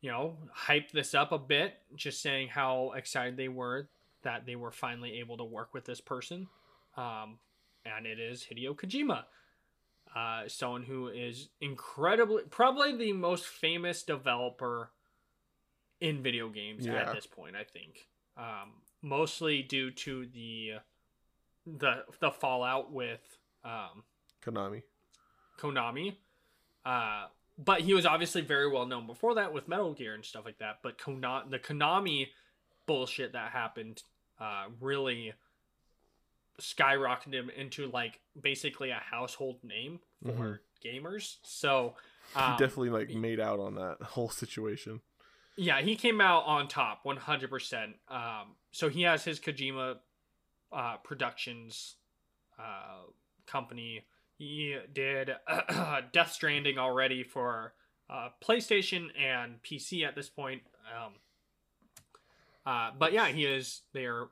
you know, hype this up a bit, just saying how excited they were that they were finally able to work with this person. Um, and it is Hideo Kojima, uh, someone who is incredibly, probably the most famous developer in video games Yeah. at this point. I think, um, mostly due to the the the fallout with um, Konami. Konami. Uh, but he was obviously very well known before that with Metal Gear and stuff like that. But Kona- the Konami bullshit that happened uh, really skyrocketed him into like basically a household name for Mhm. gamers. So He um, definitely like made out on that <laughs> whole situation. yeah, he came out on top 100%. Um, so he has his Kojima uh, Productions uh, company. He did <clears throat> Death Stranding already for uh, PlayStation and PC at this point. Um, uh, but yeah, he is. They are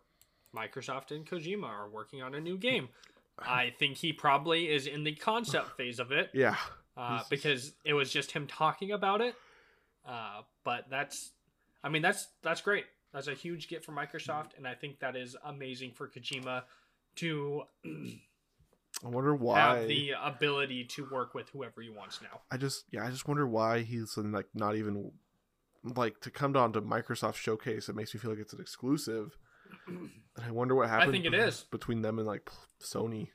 Microsoft and Kojima are working on a new game. <sighs> I think he probably is in the concept phase of it Yeah. uh, because it was just him talking about it. Uh, but that's, I mean, that's that's great. That's a huge get for Microsoft, and I think that is amazing for Kojima to <clears throat> I wonder why. have the ability to work with whoever he wants now. I just yeah, I just wonder why he's in, like not even like to come down to Microsoft showcase. It makes me feel like it's an exclusive, and I wonder what happened. think it is. between them and like Sony.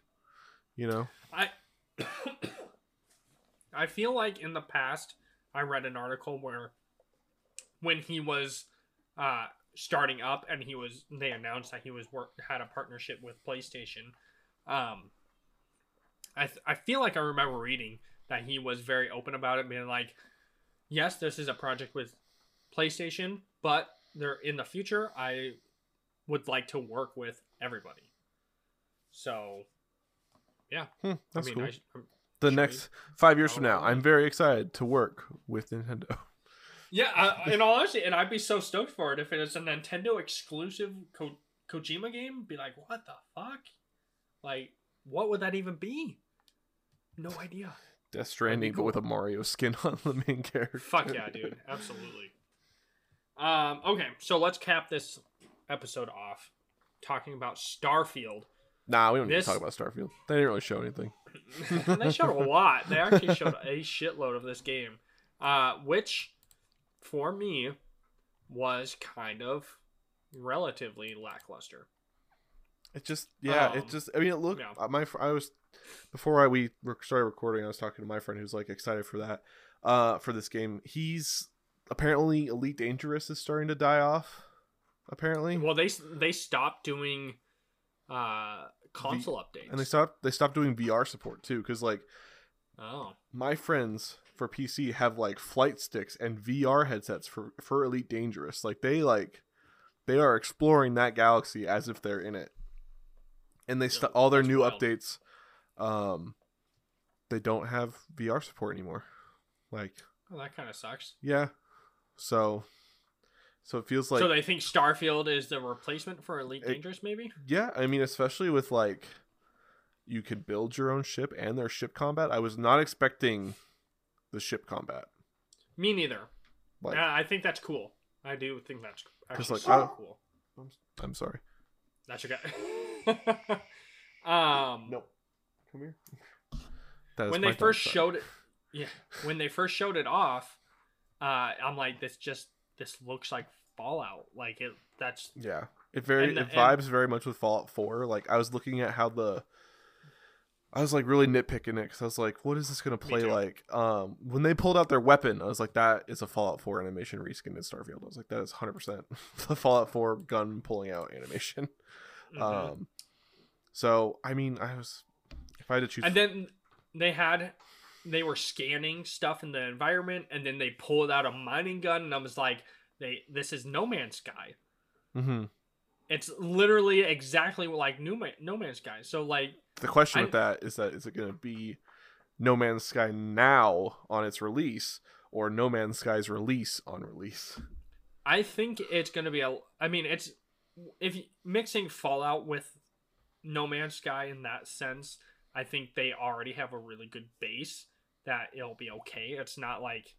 You know, I <coughs> I feel like in the past I read an article where when he was uh starting up and he was they announced that he was work had a partnership with PlayStation um I th- I feel like I remember reading that he was very open about it being like yes this is a project with PlayStation but there in the future I would like to work with everybody so Hmm, that's I mean cool. I, the next five years from now. I'm very excited to work with Nintendo. <laughs> Yeah, I, in all honesty, and I'd be so stoked for it if it is a Nintendo exclusive Ko- Kojima game. Be like, what the fuck? Like, what would that even be? No idea. Death Stranding, but with a Mario skin <laughs> on the main character. Fuck yeah, dude. Absolutely. Um, okay, so let's cap this episode off talking about Starfield. Nah, we don't need to talk about Starfield. They didn't really show anything. <laughs> they showed a <laughs> lot. They actually showed a shitload of this game, uh, which, for me, was kind of relatively lackluster. It just, yeah, Um, it just. I mean, it looked. yeah. uh, My, I was before I we started recording. I was talking to my friend who's like excited for that, uh, for this game. He's apparently Elite Dangerous is starting to die off. Apparently, Well, they they stopped doing uh, console updates. and they stopped. They stopped doing VR support too, because like oh, my friends for PC have like flight sticks and VR headsets for for Elite Dangerous. Like they like they are exploring that galaxy as if they're in it. And they st- all their new wild. updates um they don't have VR support anymore. Like well, that kind of sucks. yeah. So so it feels like so they think Starfield is the replacement for Elite It- Dangerous, maybe? yeah, I mean especially with like you could build your own ship and their ship combat. I was not expecting the ship combat. Me neither. Like Yeah, I think that's cool. I do think that's actually like, super I- cool. I'm, I'm sorry. That's okay. <laughs> <laughs> um, Nope. Come here. That is when they first dog, showed it, yeah, when they first showed it off, uh, I'm like, this just this looks like Fallout. Like it. That's Yeah, it very And- it and- vibes very much with Fallout Four. Like I was looking at how the, I was like really nitpicking it because I was like, what is this gonna play like? Um, when they pulled out their weapon, I was like, that is a Fallout Four animation reskin in Starfield. I was like, that is hundred percent <laughs> the Fallout Four gun pulling out animation. Mhm. Um, so I mean, I was if I had to choose, and then they had they were scanning stuff in the environment, and then they pulled out a mining gun, and I was like, they this is No Man's Sky. Mm-hmm. It's literally exactly like No, Man, no Man's Sky. So like, the question I- with that is that is it gonna be No Man's Sky now on its release or No Man's Sky's release on release? I think it's gonna be a. I mean, it's if you- mixing Fallout with No Man's Sky in that sense. I think they already have a really good base that it'll be okay. It's not like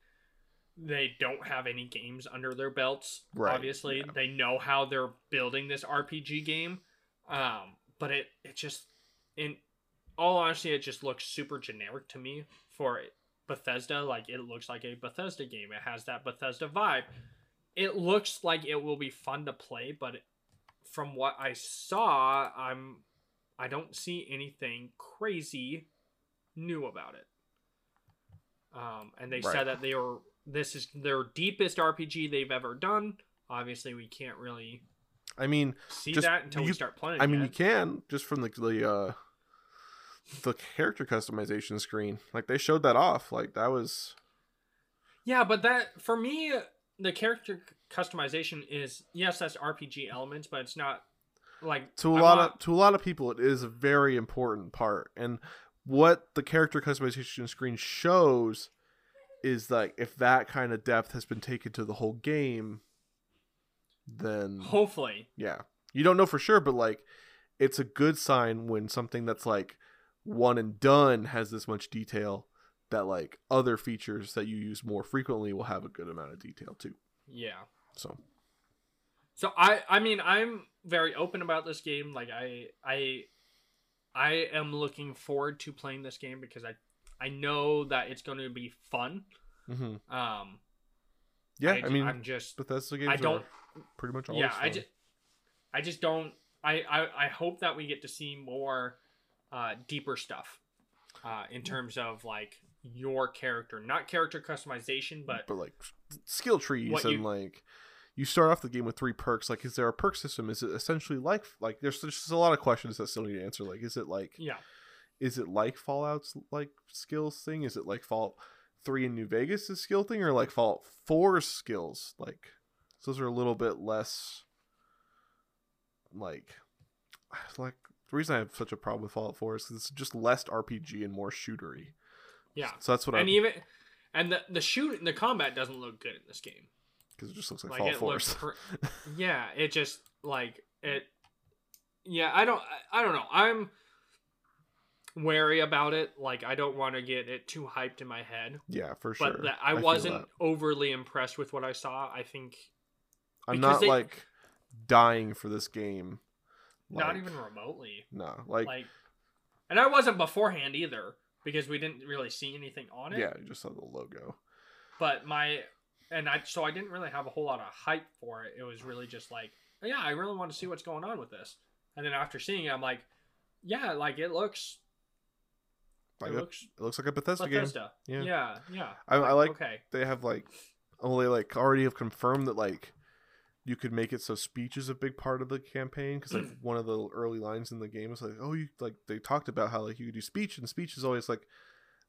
they don't have any games under their belts. Right, Obviously, yeah. they know how they're building this RPG game. Um, but it it just in all honesty, it just looks super generic to me for Bethesda. Like it looks like a Bethesda game. It has that Bethesda vibe. It looks like it will be fun to play, but from what I saw, I'm I don't see anything crazy new about it. Um, and they Right. said that they were this is their deepest RPG they've ever done. Obviously, we can't really I mean, see Just- that until we you- start playing. I mean, it. you can just from the the uh, the character customization screen. Like they showed that off. Like that was Yeah, but that for me, the character customization is yes, that's RPG elements, but it's not like to a I lot want- of to a lot of people it is a very important part. And what the character customization screen shows is like if that kind of depth has been taken to the whole game, then hopefully. Yeah. You don't know for sure, but like it's a good sign when something that's like one and done has this much detail that like other features that you use more frequently will have a good amount of detail too. Yeah. So So I I mean I'm very open about this game. Like I I I am looking forward to playing this game because I I know that it's going to be fun. mhm. Um yeah, I, I, mean I'm just Bethesda games I don't pretty much always yeah, I just I just don't I, I I hope that we get to see more uh deeper stuff uh in terms of like your character, not character customization, but but like skill trees What and you- like you start off the game with three perks. Like, is there a perk system? Is it essentially like like there's just a lot of questions that still need to answer. Like, is it like yeah. is it like Fallout's like skills thing? Is it like Fallout Three in New Vegas' skill thing, or like Fallout 4's skills? Like so those are a little bit less like <sighs> like the reason I have such a problem with Fallout 4 is it's just less RPG and more shootery. Yeah. So that's what I And even and the the shoot the combat doesn't look good in this game. because it just looks like, Like 4. looks cr- <laughs> Yeah, it just like it Yeah, I don't I, I don't know. I'm wary about it. Like I don't want to get it too hyped in my head. yeah, for sure. But that I, feel wasn't that. overly impressed with what I saw. I think I'm not they- like dying for this game. not even remotely. no, like, Like, and I wasn't beforehand either because we didn't really see anything on it. yeah, you just saw the logo. But my and I so I didn't really have a whole lot of hype for it. It was really just like, yeah, I really want to see what's going on with this. And then after seeing it, I'm like, yeah, like it looks, Like it it, looks it looks like a Bethesda, game. Bethesda. Yeah. Yeah, yeah. I, I like Okay. they have like oh they like already have confirmed that like you could make it so speech is a big part of the campaign because like mm. one of the early lines in the game is like oh you like they talked about how like you could do speech and speech is always like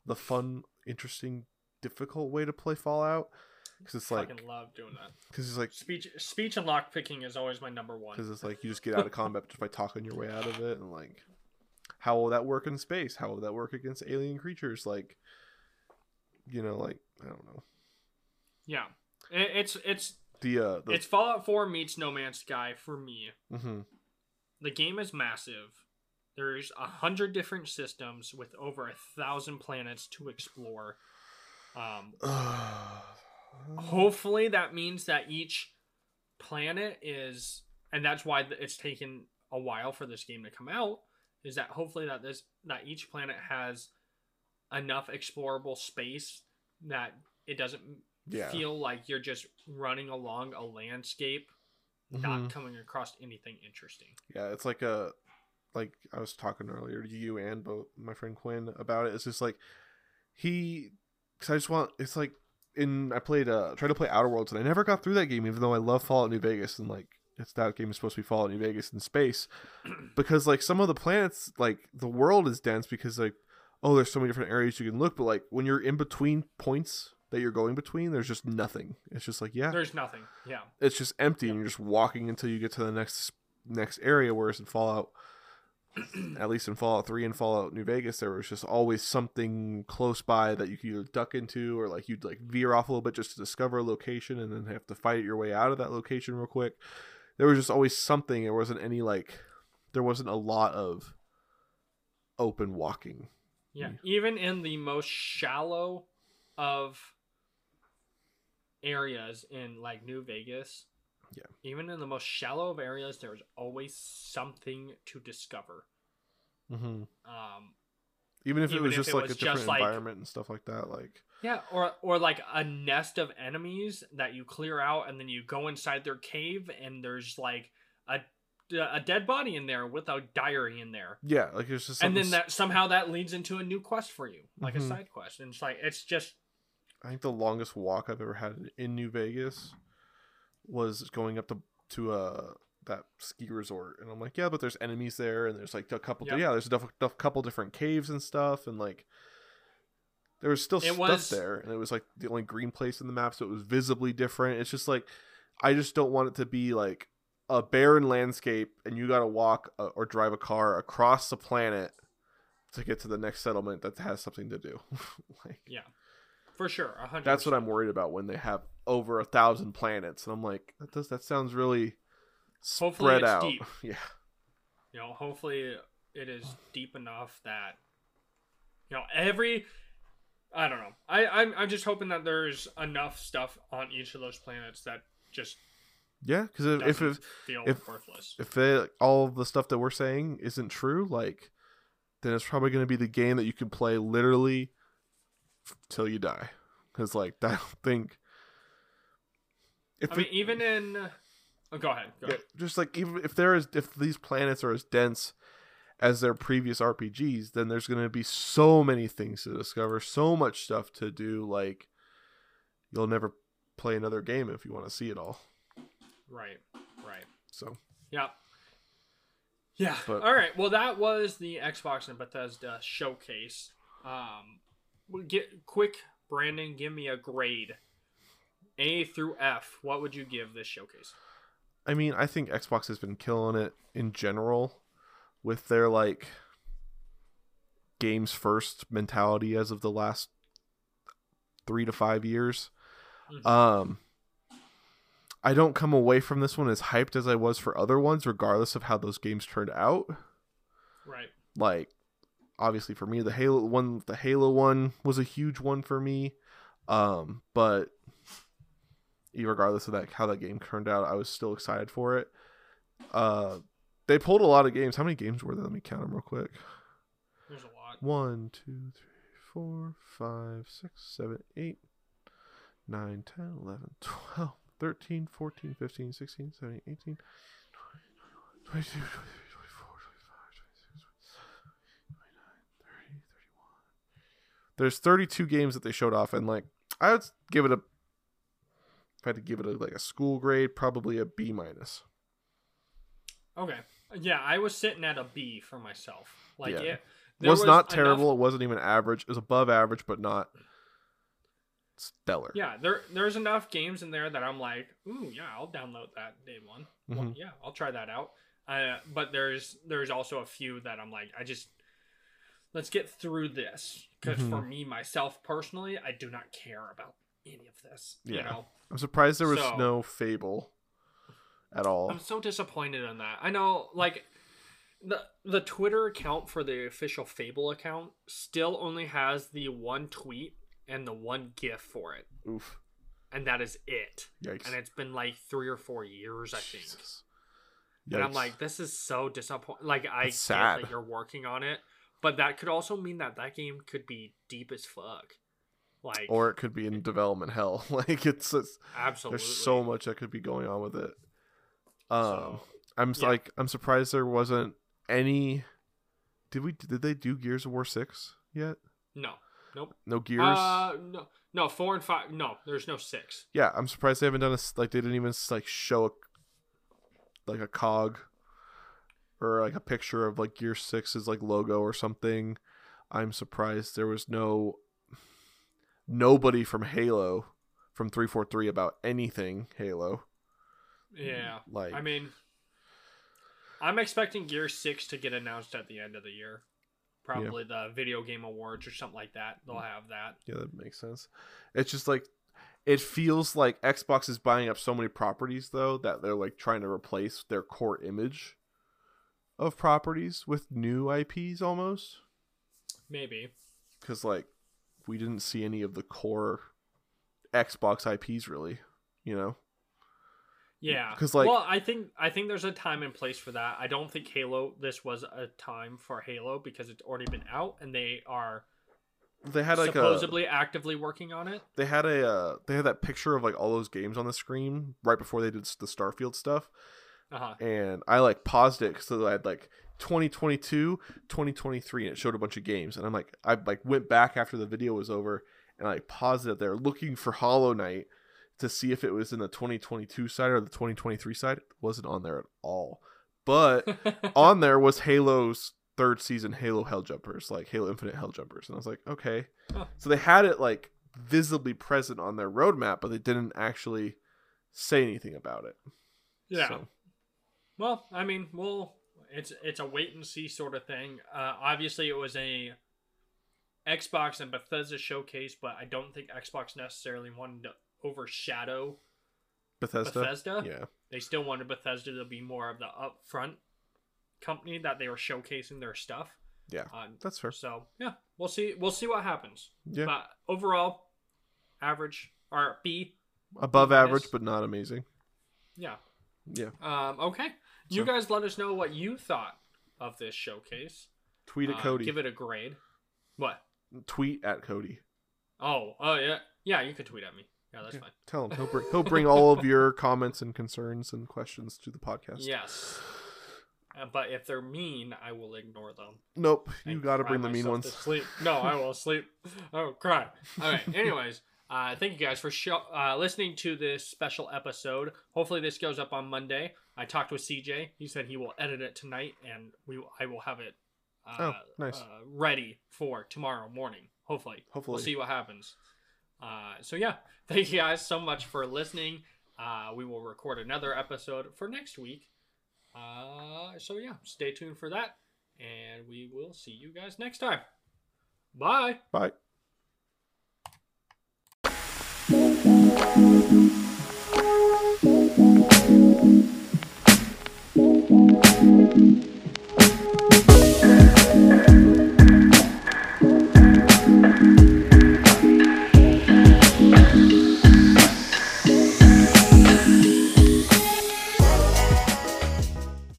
the fun interesting difficult way to play fallout. Because it's like Fucking love doing that. because it's like Speech, speech, and lock picking is always my number one. because it's like you just get out of combat just by talking your way out of it and like how will that work in space? How will that work against alien creatures? Like you know like i don't know. Yeah, it, it's it's the uh the, it's Fallout 4 meets No Man's Sky for me. mhm. The game is massive. There's a hundred different systems with over a thousand planets to explore. Um, <sighs> hopefully that means that each planet is and that's why it's taken a while for this game to come out is that hopefully that this that each planet has enough explorable space that it doesn't yeah feel like you're just running along a landscape Mhm. not coming across anything interesting Yeah, it's like a like I was talking earlier to you and both my friend Quinn about it. It's just like he cuz I just want it's like in I played uh tried to play Outer Worlds and I never got through that game even though I love Fallout New Vegas and like it's that game is supposed to be Fallout New Vegas in space <clears throat> because like some of the planets like the world is dense because like oh there's so many different areas you can look but like when you're in between points that you're going between there's just nothing. It's just like yeah, there's nothing. Yeah. It's just empty and you're just walking until you get to the next next area whereas in fallout <clears throat> at least in fallout 3 and fallout new vegas there was just always something close by that you could either duck into or like you'd like veer off a little bit just to discover a location and then have to fight your way out of that location real quick. There was just always something. There wasn't any like there wasn't a lot of open walking. Yeah, even in the most shallow of areas in like New Vegas. Yeah. Even in the most shallow of areas, there's always something to discover. Mm-hmm. Um, Even if it was if just it like was a different like- environment and stuff like that, like yeah, or or like a nest of enemies that you clear out, and then you go inside their cave, and there's like a a dead body in there with a diary in there. yeah, like it's just and then that somehow that leads into a new quest for you, like Mhm. a side quest. And it's like it's just I think the longest walk I've ever had in New Vegas was going up to to uh that ski resort, and I'm like, yeah, but there's enemies there, and there's like a couple, Yep. yeah, there's a duff- couple different caves and stuff, and like there was still It stuff was- there, and it was like the only green place in the map, so it was visibly different. It's just like I just don't want it to be like a barren landscape, and you got to walk uh, or drive a car across the planet to get to the next settlement that has something to do. <laughs> like yeah, for sure. A hundred. that's what. I'm worried about when they have over a thousand planets, and I'm like, that does that sounds really Hopefully spread it's out. deep. <laughs> Yeah, you know hopefully it is deep enough that you know every i don't know i i'm, I'm just hoping that there's enough stuff on each of those planets that just yeah, because if if, if worthless if they, all the stuff that we're saying isn't true, like, then it's probably going to be the game that you can play literally till you die. Because like, <laughs> I don't think. If i mean even in oh, go ahead go Yeah, ahead. just like even if there is if these planets are as dense as their previous RPGs, then there's going to be so many things to discover, so much stuff to do. Like you'll never play another game if you want to see it all. right right So yeah yeah But- all right well that was the xbox and bethesda showcase um get quick brandon give me a grade a through f what would you give this showcase I mean, I think Xbox has been killing it in general with their like games first mentality as of the last three to five years. Mhm. Um, I don't come away from this one as hyped as I was for other ones, regardless of how those games turned out. right Like, obviously for me, the Halo one, the Halo one was a huge one for me. Um, but regardless of that, how that game turned out, I was still excited for it. Uh, they pulled a lot of games. How many games were there? Let me count them real quick. there's a lot One, two, three, four, five, six, seven, eight, nine, 10, 11, <laughs> 12, 13, 14, 15, 16, 17, 18, 20, 22, 23, There's 32 games that they showed off, and like, I would give it a, if I had to give it a, like a school grade, probably a B minus. Okay. Yeah, I was sitting at a B for myself. Like Yeah. it It was, not enough- terrible. It wasn't even average. It was above average, but not stellar. yeah, there there's enough games in there that I'm like, ooh, yeah, I'll download that day one. Well, Mhm. yeah, I'll try that out. Uh, but there's there's also a few that I'm like, I just let's get through this because for Mhm. me myself personally, I do not care about any of this. You Yeah. know, I'm surprised there was So- no Fable at all. I'm so disappointed in that. I know, like the the Twitter account for the official Fable account still only has the one tweet and the one GIF for it, Oof. and that is it. Yikes. And it's been like three or four years, I think. Jesus. And I'm like, this is so disappointing. Like, I That's get sad. that you're working on it, but that could also mean that that game could be deep as fuck. Like, or it could be in development hell. <laughs> like it's, it's absolutely. there's so much that could be going on with it. Um, So, I'm yeah. like I'm surprised there wasn't any. Did we did they do Gears of War six yet? no, nope. No Gears. Uh, no, no, four and five. No, there's no six. yeah, I'm surprised they haven't done a like they didn't even like show a like a cog or like a picture of like Gear 6's like logo or something. I'm surprised there was no nobody from Halo from 343 about anything Halo. Yeah. Like I mean, I'm expecting Gear 6 to get announced at the end of the year. Probably the Video Game Awards or something like that. They'll mm. have that. yeah, that makes sense. It's just like it feels like Xbox is buying up so many properties though that they're like trying to replace their core image of properties with new IPs almost Maybe. because like we didn't see any of the core Xbox IPs really, you know. Yeah. Because, like- well, I think I think there's a time and place for that. I don't think Halo this was a time for Halo because it's already been out and they are They had like a supposedly actively working on it. they had a uh, they had that picture of like all those games on the screen right before they did the Starfield stuff, Uh-huh. and I like paused it so I had like 2022, 2023, and it showed a bunch of games, and I'm like I like went back after the video was over and I paused it there looking for Hollow Knight to see if it was in the 2022 side or the 2023 side. It wasn't on there at all, but <laughs> on there was Halo's third season Halo Helljumpers, like Halo Infinite Helljumpers, and I was like, okay. Huh. So they had it like visibly present on their roadmap, but they didn't actually say anything about it. yeah. So, Well, I mean, well, it's it's a wait and see sort of thing. Uh, obviously, it was a Xbox and Bethesda showcase, but I don't think Xbox necessarily wanted to overshadow Bethesda. Bethesda. Yeah. They still wanted Bethesda to be more of the upfront company that they were showcasing their stuff. Yeah. Uh, That's fair. so yeah, we'll see. We'll see what happens. Yeah. But overall, average or B. Above minus. average, but not amazing. Yeah. Yeah. Um, okay. You So- guys let us know what you thought of this showcase. Tweet at Uh, Cody. Give it a grade. What? Tweet at Cody. Oh, oh yeah, yeah. You could tweet at me. Yeah, that's Yeah. fine. Tell him he'll bring he'll bring all of your <laughs> comments and concerns and questions to the podcast. Yes. Uh, but if they're mean, I will ignore them. Nope. You got to bring the mean ones. Sleep. No, I will sleep. Oh, cry. All right. <laughs> Anyways, uh, thank you guys for show, uh, listening to this special episode. Hopefully, this goes up on Monday. I talked with CJ. He said he will edit it tonight, and we I will have it. Uh, Oh, nice. Uh, ready for tomorrow morning. Hopefully. Hopefully. We'll see what happens. Uh, so yeah, <laughs> thank you guys so much for listening. Uh, we will record another episode for next week. Uh, so yeah, stay tuned for that, and we will see you guys next time. Bye. Bye.